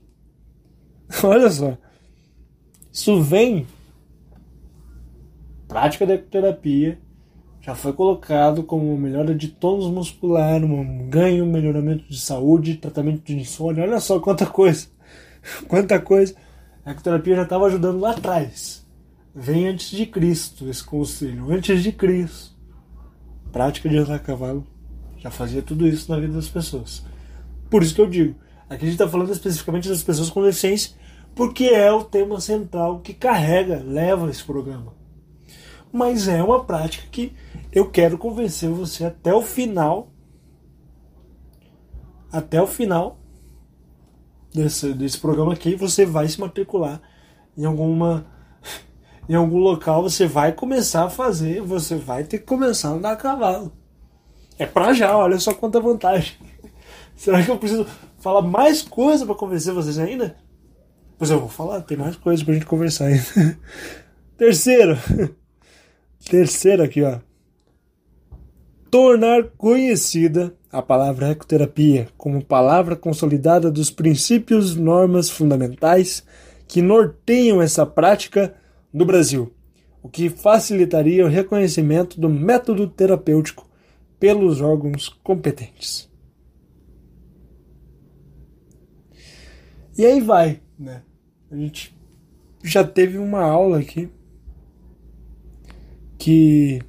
Olha só. Isso vem prática da terapia já foi colocado como melhora de tônus muscular, um ganho, melhoramento de saúde, tratamento de insônia. Olha só quanta coisa, quanta coisa. A ecoterapia já estava ajudando lá atrás. Vem antes de Cristo esse conselho, antes de Cristo. Prática de andar a cavalo já fazia tudo isso na vida das pessoas. Por isso que eu digo, aqui a gente está falando especificamente das pessoas com deficiência, porque é o tema central que carrega, leva esse programa mas é uma prática que eu quero convencer você até o final. Até o final desse, desse programa aqui, você vai se matricular em alguma. Em algum local você vai começar a fazer, você vai ter que começar a andar a cavalo. É pra já, olha só quanta vantagem. Será que eu preciso falar mais coisa para convencer vocês ainda? Pois eu vou falar, tem mais coisa pra gente conversar ainda. Terceiro, Terceiro aqui, ó. Tornar conhecida a palavra ecoterapia como palavra consolidada dos princípios normas fundamentais que norteiam essa prática no Brasil, o que facilitaria o reconhecimento do método terapêutico pelos órgãos competentes. E aí vai, né? A gente já teve uma aula aqui que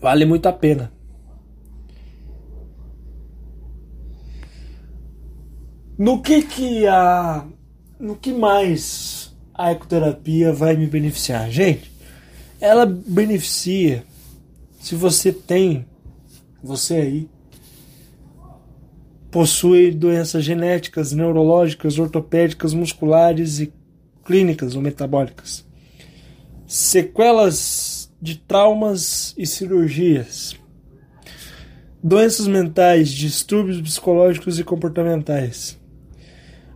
vale muito a pena. No que que a no que mais a ecoterapia vai me beneficiar? Gente, ela beneficia se você tem você aí possui doenças genéticas, neurológicas, ortopédicas, musculares e clínicas ou metabólicas. Sequelas de traumas e cirurgias. Doenças mentais, distúrbios psicológicos e comportamentais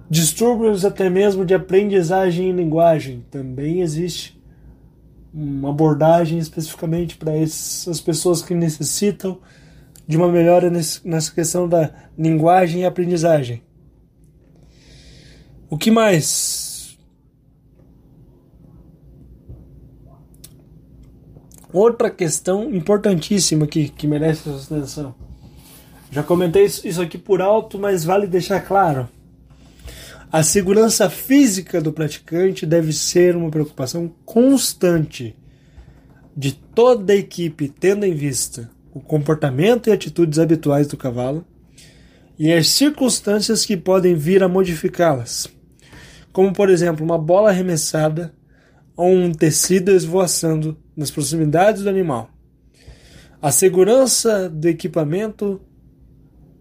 Distúrbios até mesmo de aprendizagem e linguagem. Também existe uma abordagem especificamente para essas pessoas que necessitam de uma melhora nessa questão da linguagem e aprendizagem. O que mais? Outra questão importantíssima aqui que merece atenção. Já comentei isso aqui por alto, mas vale deixar claro. A segurança física do praticante deve ser uma preocupação constante de toda a equipe, tendo em vista o comportamento e atitudes habituais do cavalo e as circunstâncias que podem vir a modificá-las, como por exemplo uma bola arremessada ou um tecido esvoaçando nas proximidades do animal. A segurança do equipamento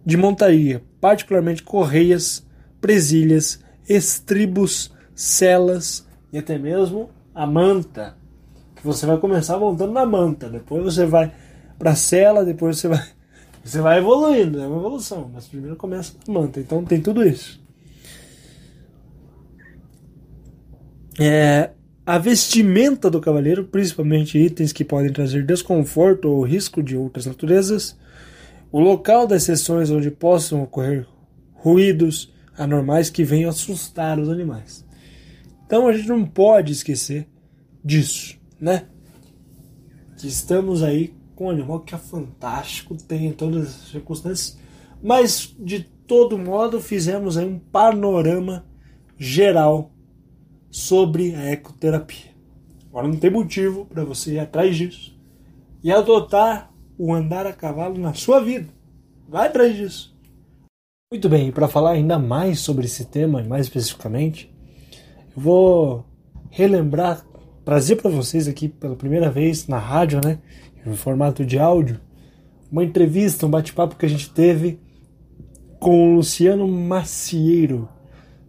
de montaria, particularmente correias, presilhas, estribos, celas e até mesmo a manta. Que você vai começar montando na manta, depois você vai para a cela, depois você vai você vai evoluindo, é uma evolução, mas primeiro começa na manta. Então tem tudo isso. É, a vestimenta do cavaleiro, principalmente itens que podem trazer desconforto ou risco de outras naturezas, o local das sessões onde possam ocorrer ruídos, anormais que venham assustar os animais. Então a gente não pode esquecer disso, né? Que estamos aí com um animal que é fantástico, tem todas as circunstâncias, mas de todo modo fizemos aí um panorama geral sobre a ecoterapia. Agora não tem motivo para você ir atrás disso e adotar o andar a cavalo na sua vida. Vai atrás disso. Muito bem, para falar ainda mais sobre esse tema, mais especificamente, eu vou relembrar, trazer para vocês aqui pela primeira vez na rádio, né, em formato de áudio, uma entrevista, um bate-papo que a gente teve com o Luciano Macieiro,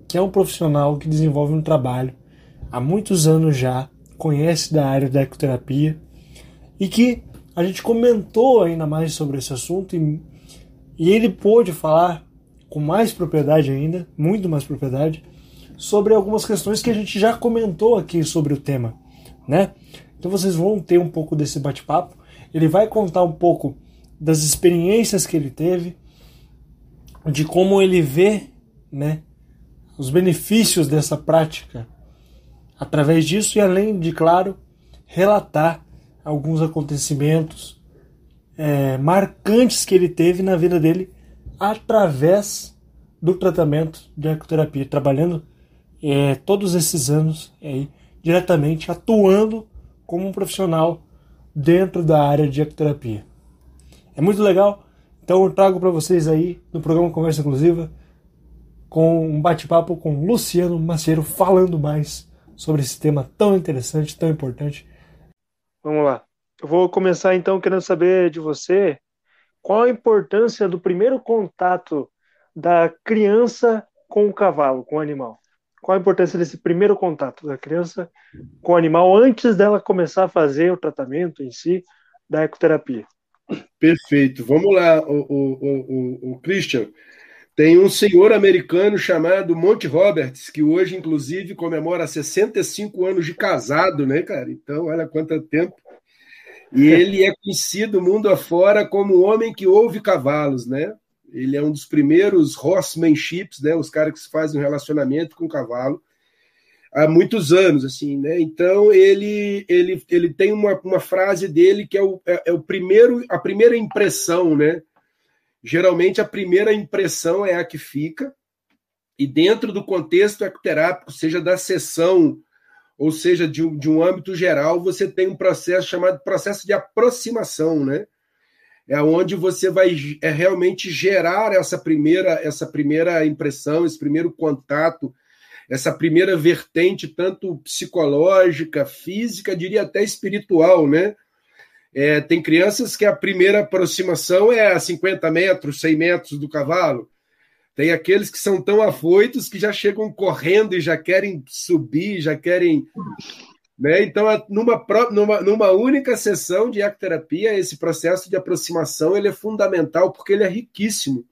que é um profissional que desenvolve um trabalho há muitos anos já, conhece da área da ecoterapia e que a gente comentou ainda mais sobre esse assunto e, e ele pôde falar com mais propriedade ainda, muito mais propriedade, sobre algumas questões que a gente já comentou aqui sobre o tema, né? Então vocês vão ter um pouco desse bate-papo. Ele vai contar um pouco das experiências que ele teve, de como ele vê, né, os benefícios dessa prática através disso e além de, claro, relatar alguns acontecimentos é, marcantes que ele teve na vida dele através do tratamento de ecoterapia, trabalhando é, todos esses anos aí, diretamente atuando como um profissional dentro da área de ecoterapia. É muito legal, então eu trago para vocês aí no programa Conversa Inclusiva com um bate-papo com Luciano Maceiro falando mais sobre esse tema tão interessante, tão importante. Vamos lá. Eu vou começar então querendo saber de você qual a importância do primeiro contato da criança com o cavalo, com o animal? Qual a importância desse primeiro contato da criança com o animal antes dela começar a fazer o tratamento em si da ecoterapia? Perfeito. Vamos lá, o, o, o, o Christian. Tem um senhor americano chamado Monte Roberts, que hoje, inclusive, comemora 65 anos de casado, né, cara? Então, olha quanto tempo. E ele é conhecido mundo afora como o homem que ouve cavalos, né? Ele é um dos primeiros horsemanships, né? Os caras que fazem um relacionamento com cavalo há muitos anos, assim, né? Então ele ele, ele tem uma, uma frase dele que é o, é, é o primeiro a primeira impressão, né? Geralmente a primeira impressão é a que fica e dentro do contexto ecoterápico, seja da sessão ou seja, de um, de um âmbito geral, você tem um processo chamado processo de aproximação, né? É onde você vai é, realmente gerar essa primeira, essa primeira impressão, esse primeiro contato, essa primeira vertente, tanto psicológica, física, diria até espiritual, né? É, tem crianças que a primeira aproximação é a 50 metros, 100 metros do cavalo. Tem aqueles que são tão afoitos que já chegam correndo e já querem subir, já querem. Né? Então, numa, numa, numa única sessão de ecoterapia, esse processo de aproximação ele é fundamental porque ele é riquíssimo.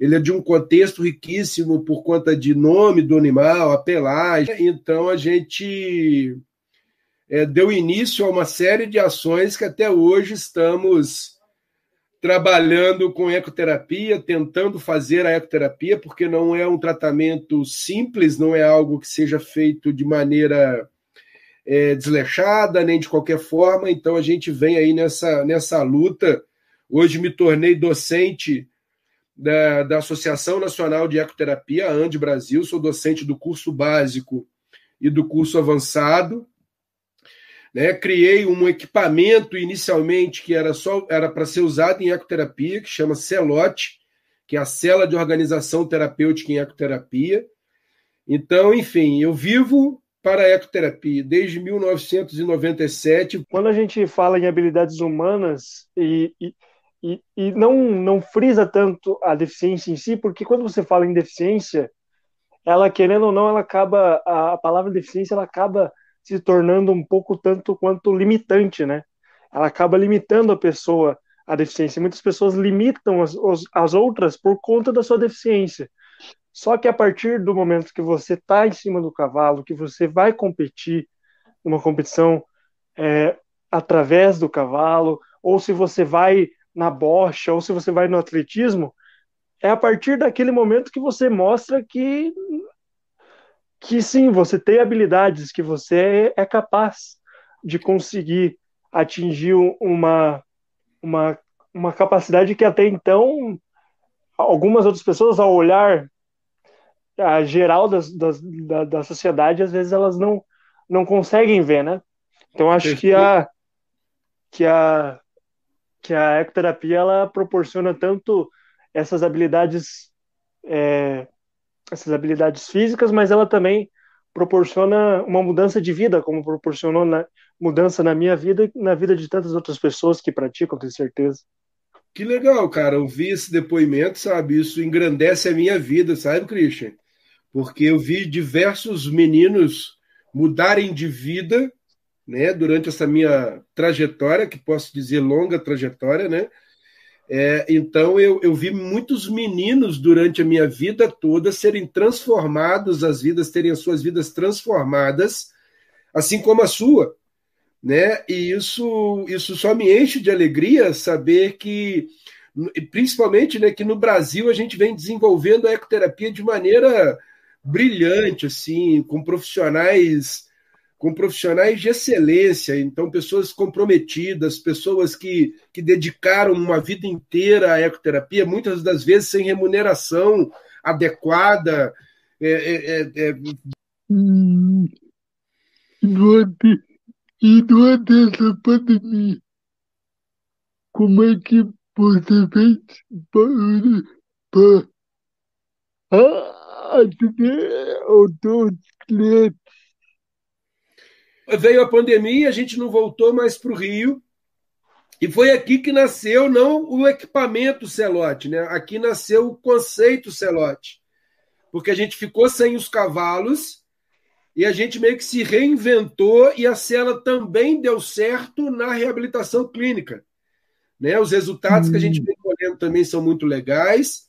Ele é de um contexto riquíssimo por conta de nome do animal, a pelagem. Então, a gente é, deu início a uma série de ações que até hoje estamos trabalhando com ecoterapia, tentando fazer a ecoterapia, porque não é um tratamento simples, não é algo que seja feito de maneira é, desleixada, nem de qualquer forma. Então a gente vem aí nessa, nessa luta. Hoje me tornei docente da, da Associação Nacional de Ecoterapia, ANDE Brasil, sou docente do curso básico e do curso avançado. Né? Criei um equipamento inicialmente que era só era para ser usado em ecoterapia, que chama CELOTE, que é a cela de organização terapêutica em ecoterapia. Então, enfim, eu vivo para a ecoterapia desde 1997. Quando a gente fala em habilidades humanas e, e, e, e não, não frisa tanto a deficiência em si, porque quando você fala em deficiência, ela querendo ou não, ela acaba a, palavra deficiência ela acaba se tornando um pouco tanto quanto limitante, né? Ela acaba limitando a pessoa a deficiência. Muitas pessoas limitam as, as outras por conta da sua deficiência. Só que a partir do momento que você está em cima do cavalo, que você vai competir numa competição é, através do cavalo, ou se você vai na bocha, ou se você vai no atletismo, é a partir daquele momento que você mostra que que sim, você tem habilidades, que você é capaz de conseguir atingir uma, uma, uma capacidade que até então algumas outras pessoas, ao olhar a geral das, das, da, da sociedade, às vezes elas não, não conseguem ver, né? Então acho que a que a que a ecoterapia ela proporciona tanto essas habilidades é, essas habilidades físicas, mas ela também proporciona uma mudança de vida, como proporcionou na, mudança na minha vida e na vida de tantas outras pessoas que praticam, tenho certeza. Que legal, cara, ouvir esse depoimento, sabe? Isso engrandece a minha vida, sabe, Christian? Porque eu vi diversos meninos mudarem de vida, né, durante essa minha trajetória, que posso dizer longa trajetória, né? É, então eu, eu vi muitos meninos durante a minha vida toda serem transformados, as vidas terem as suas vidas transformadas, assim como a sua, né? E isso isso só me enche de alegria saber que principalmente, né, que no Brasil a gente vem desenvolvendo a ecoterapia de maneira brilhante, assim, com profissionais com profissionais de excelência, então pessoas comprometidas, pessoas que, que dedicaram uma vida inteira à ecoterapia, muitas das vezes sem remuneração adequada. É, é, é, é... Durante, e durante essa pandemia, como é que você fez para atender outros clientes? Veio a pandemia, a gente não voltou mais para o Rio. E foi aqui que nasceu não o equipamento Celote, né? Aqui nasceu o conceito Celote. Porque a gente ficou sem os cavalos e a gente meio que se reinventou e a cela também deu certo na reabilitação clínica. Né? Os resultados que a gente hum. vem colhendo também são muito legais.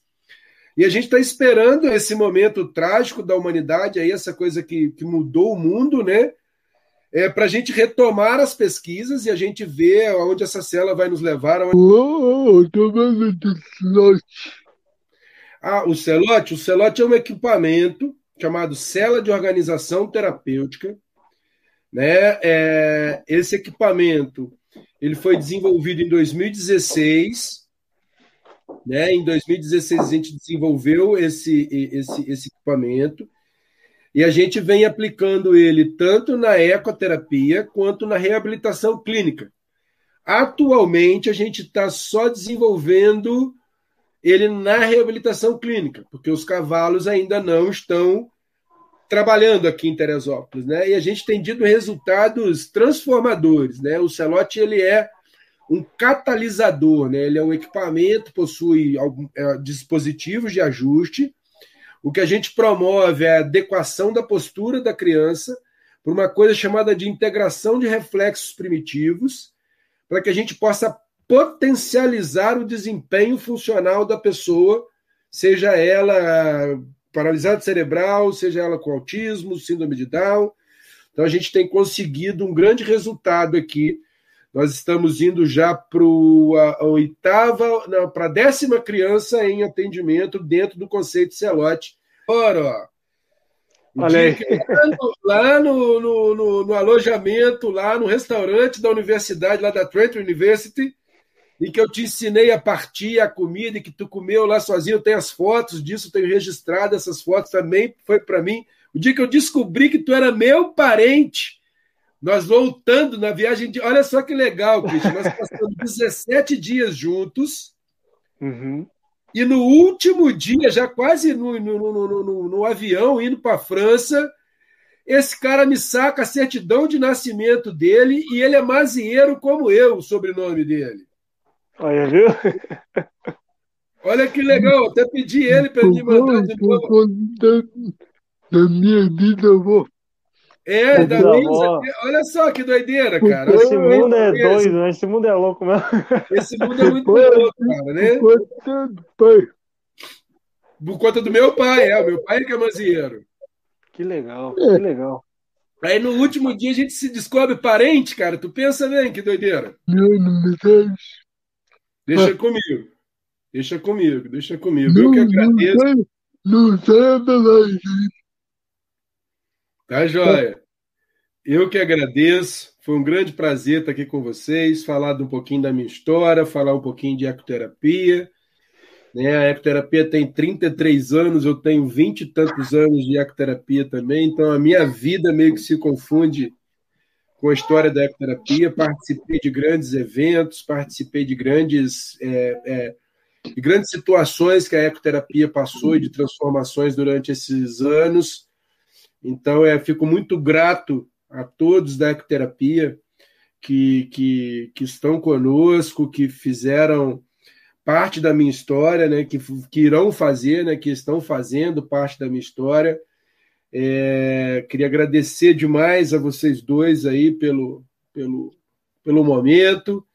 E a gente está esperando esse momento trágico da humanidade, aí essa coisa que, que mudou o mundo, né? É, para a gente retomar as pesquisas e a gente ver aonde essa célula vai nos levar. Aonde... Oh. Ah, o celote? O celote é um equipamento chamado célula de organização terapêutica. Né? É, esse equipamento ele foi desenvolvido em 2016. Né? Em 2016 a gente desenvolveu esse, esse, esse equipamento e a gente vem aplicando ele tanto na ecoterapia quanto na reabilitação clínica. Atualmente, a gente está só desenvolvendo ele na reabilitação clínica, porque os cavalos ainda não estão trabalhando aqui em Teresópolis, né? E a gente tem tido resultados transformadores, né? O Celote ele é um catalisador, né? Ele é um equipamento, possui algum, é, dispositivos de ajuste o que a gente promove é a adequação da postura da criança por uma coisa chamada de integração de reflexos primitivos, para que a gente possa potencializar o desempenho funcional da pessoa, seja ela paralisada cerebral, seja ela com autismo, síndrome de Down. Então a gente tem conseguido um grande resultado aqui. Nós estamos indo já para a oitava, para a décima criança em atendimento dentro do conceito Celote, Ó. Olha aí. Lá, no, no, no, no, alojamento, lá no restaurante da universidade, lá da Trent University, em que eu te ensinei a partir a comida e que tu comeu lá sozinho. Eu tenho as fotos disso, tenho registrado essas fotos também. Foi para mim. O dia que eu descobri que tu era meu parente, nós voltando na viagem de. Olha só que legal, Cristian. Nós passamos 17 dias juntos. Uhum. E no último dia, já quase no, no, no, no avião, indo para a França, esse cara me saca a certidão de nascimento dele e ele é mazieiro como eu, o sobrenome dele. Olha, viu? Olha que legal, até pedi ele para me mandar de novo. Da minha vida, eu vou é, da Lisa, olha só que doideira, cara. Esse mundo é doido, né? Esse mundo é louco mesmo. Esse mundo é muito louco, cara, né? Por conta do meu pai, é, o meu pai que é mazieiro. Que legal, que legal. Aí no último dia a gente se descobre parente, cara. Tu pensa bem, que doideira. Não, não me deixa. Deixa comigo. Deixa comigo, deixa comigo. Não, Eu que agradeço. Não sabe mais, Tá, joia? Eu que agradeço. Foi um grande prazer estar aqui com vocês, falar um pouquinho da minha história, falar um pouquinho de ecoterapia. Né? A ecoterapia tem 33 anos, eu tenho 20 e tantos anos de ecoterapia também, então a minha vida meio que se confunde com a história da ecoterapia. Participei de grandes eventos, participei de grandes, é, é, de grandes situações que a ecoterapia passou e de transformações durante esses anos. Então, é, fico muito grato a todos da ecoterapia que, que, que estão conosco, que fizeram parte da minha história, né, que, que irão fazer, né, que estão fazendo parte da minha história. É, queria agradecer demais a vocês dois aí pelo, pelo, pelo momento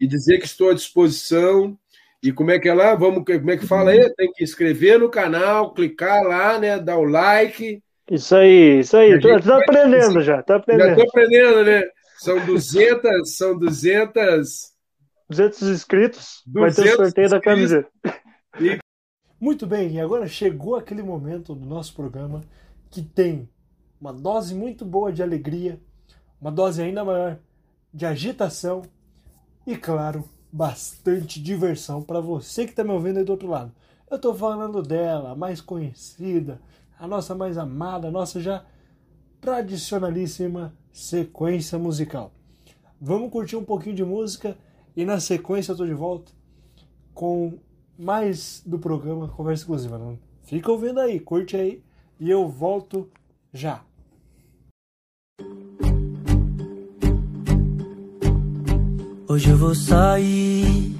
e dizer que estou à disposição. E como é que é lá? Vamos, como é que fala aí? Tem que inscrever no canal, clicar lá, né, dar o like isso aí, isso aí. Tu tá aprendendo já, tá aprendendo. Já tô aprendendo, né? São 200, são 200... 200 inscritos, 200 vai ter o sorteio da camiseta. E... Muito bem, e agora chegou aquele momento do nosso programa que tem uma dose muito boa de alegria, uma dose ainda maior de agitação e, claro, bastante diversão para você que está me ouvindo aí do outro lado. Eu estou falando dela, mais conhecida, a nossa mais amada, a nossa já tradicionalíssima sequência musical. Vamos curtir um pouquinho de música e na sequência eu tô de volta com mais do programa Conversa Exclusiva. Não? Fica ouvindo aí, curte aí e eu volto já. Hoje eu vou sair.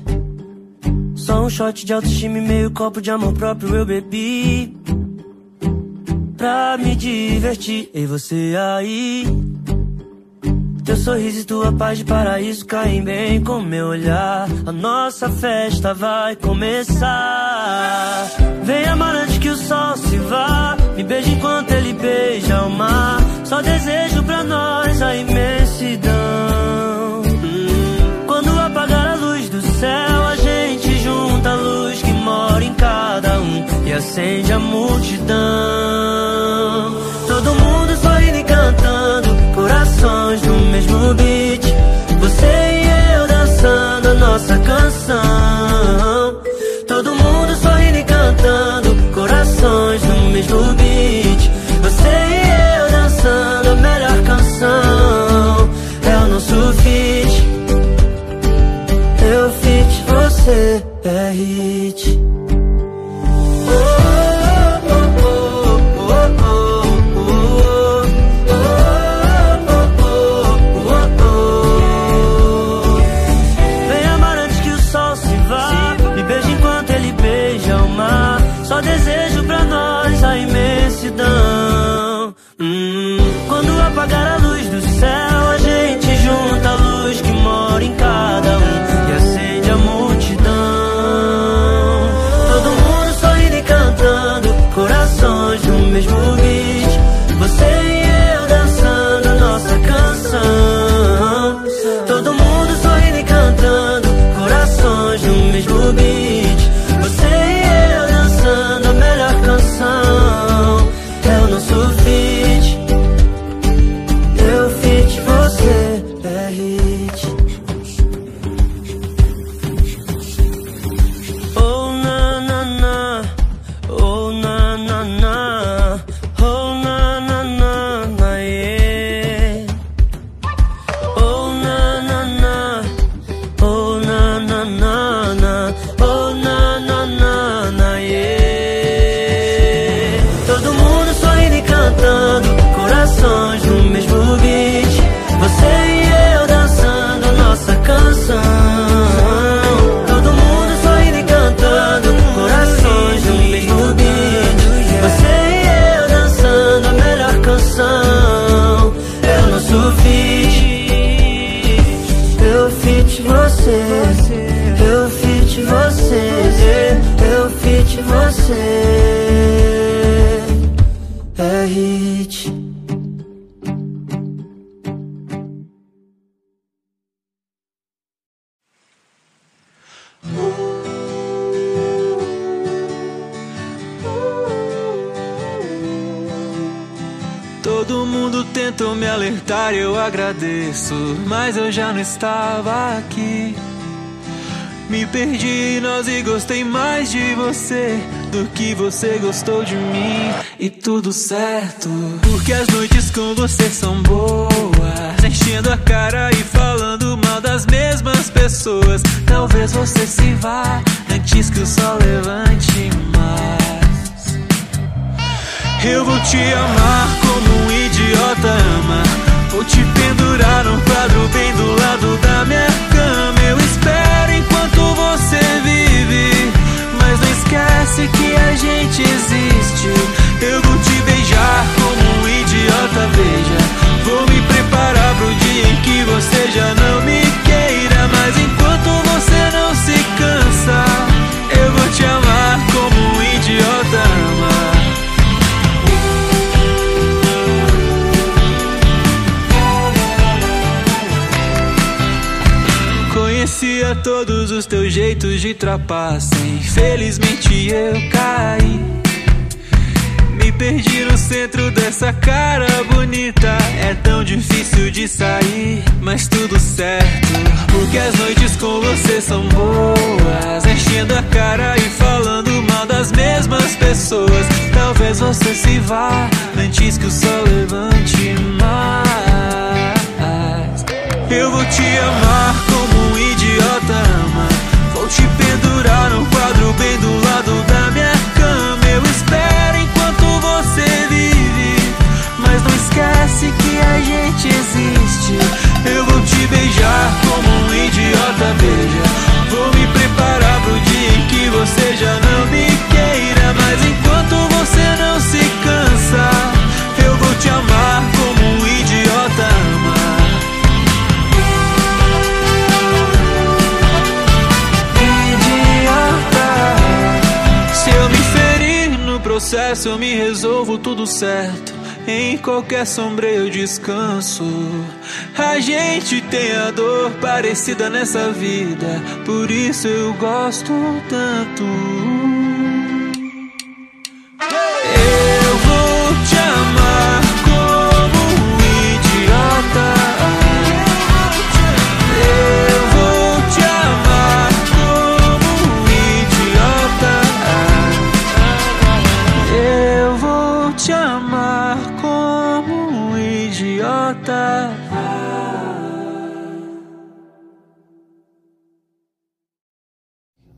Só um shot de autoestima e meio copo de amor próprio eu bebi pra me divertir. E você aí? Teu sorriso e tua paz de paraíso caem bem com meu olhar. A nossa festa vai começar. Vem amar antes que o sol se vá. Me beije enquanto ele beija o mar. Só desejo pra nós a imensidão. Quando apagar a luz do céu, a gente junta a luz que mora em cada um e acende a multidão. Beat. Você e eu dançando a nossa canção. Todo mundo sorrindo e cantando, corações no mesmo beat. Você e eu dançando a melhor canção. É o nosso feat. Eu fit, você é. Não estava aqui. Me perdi nós e gostei mais de você do que você gostou de mim. E tudo certo, porque as noites com você são boas. Enchendo a cara e falando mal das mesmas pessoas. Talvez você se vá antes que o sol levante mais. Eu vou te amar como um idiota ama. Vou te pendurar num quadro bem do lado da minha cama. Eu espero enquanto você vive. Mas não esquece que a gente existe. Eu vou te beijar como um idiota, trapaça. Infelizmente eu caí. Me perdi no centro dessa cara bonita. É tão difícil de sair, mas tudo certo. Porque as noites com você são boas. Enchendo a cara e falando mal das mesmas pessoas. Talvez você se vá antes que o sol levante mais. Eu vou te amar te beijar como um idiota, veja. Vou me preparar pro dia em que você já não me queira. Mas enquanto você não se cansa, eu vou te amar como um idiota ama. Idiota. Se eu me ferir no processo, eu me resolvo tudo certo. Em qualquer sombra eu descanso. A gente tem a dor parecida nessa vida, por isso eu gosto tanto.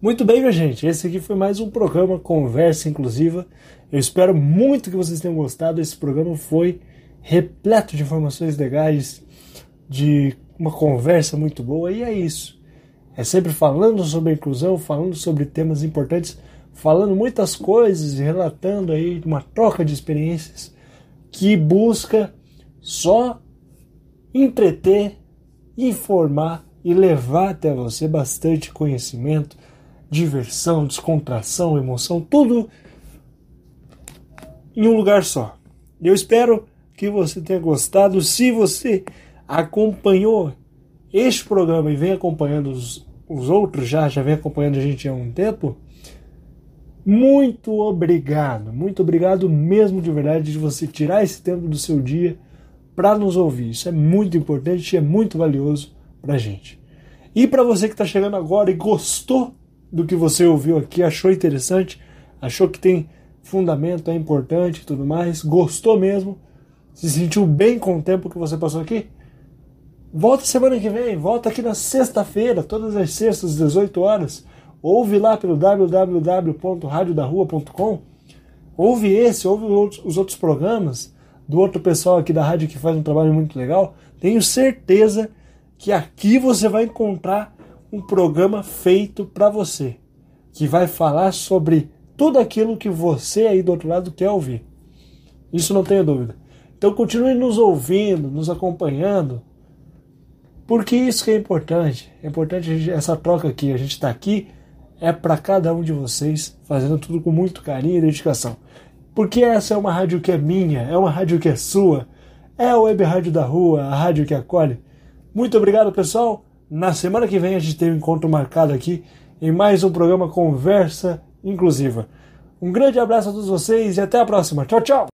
Muito bem, minha gente. Esse aqui foi mais um programa Conversa Inclusiva. Eu espero muito que vocês tenham gostado. Esse programa foi repleto de informações legais, de uma conversa muito boa. E é isso. É sempre falando sobre inclusão, falando sobre temas importantes, falando muitas coisas relatando aí uma troca de experiências que busca só entreter, informar e levar até você bastante conhecimento, diversão, descontração, emoção, tudo em um lugar só. Eu espero que você tenha gostado. Se você acompanhou este programa e vem acompanhando os, os outros já, já vem acompanhando a gente há um tempo, muito obrigado, muito obrigado mesmo de verdade de você tirar esse tempo do seu dia para nos ouvir. Isso é muito importante é muito valioso para gente. E para você que está chegando agora e gostou do que você ouviu aqui, achou interessante, achou que tem fundamento, é importante e tudo mais, gostou mesmo, se sentiu bem com o tempo que você passou aqui, volta semana que vem, volta aqui na sexta-feira, todas as sextas, às 18 horas. Ouve lá pelo www.radiodarrua.com. Ouve esse, ouve os outros programas do outro pessoal aqui da rádio que faz um trabalho muito legal. Tenho certeza que aqui você vai encontrar um programa feito para você, que vai falar sobre tudo aquilo que você aí do outro lado quer ouvir. Isso não tenha dúvida. Então continue nos ouvindo, nos acompanhando, porque isso que é importante. É importante essa troca aqui. A gente está aqui é para cada um de vocês, fazendo tudo com muito carinho e dedicação. Porque essa é uma rádio que é minha, é uma rádio que é sua, é a Web Rádio da Rua, a rádio que acolhe. Muito obrigado, pessoal. Na semana que vem a gente tem um encontro marcado aqui em mais um programa Conversa Inclusiva. Um grande abraço a todos vocês e até a próxima. Tchau, tchau!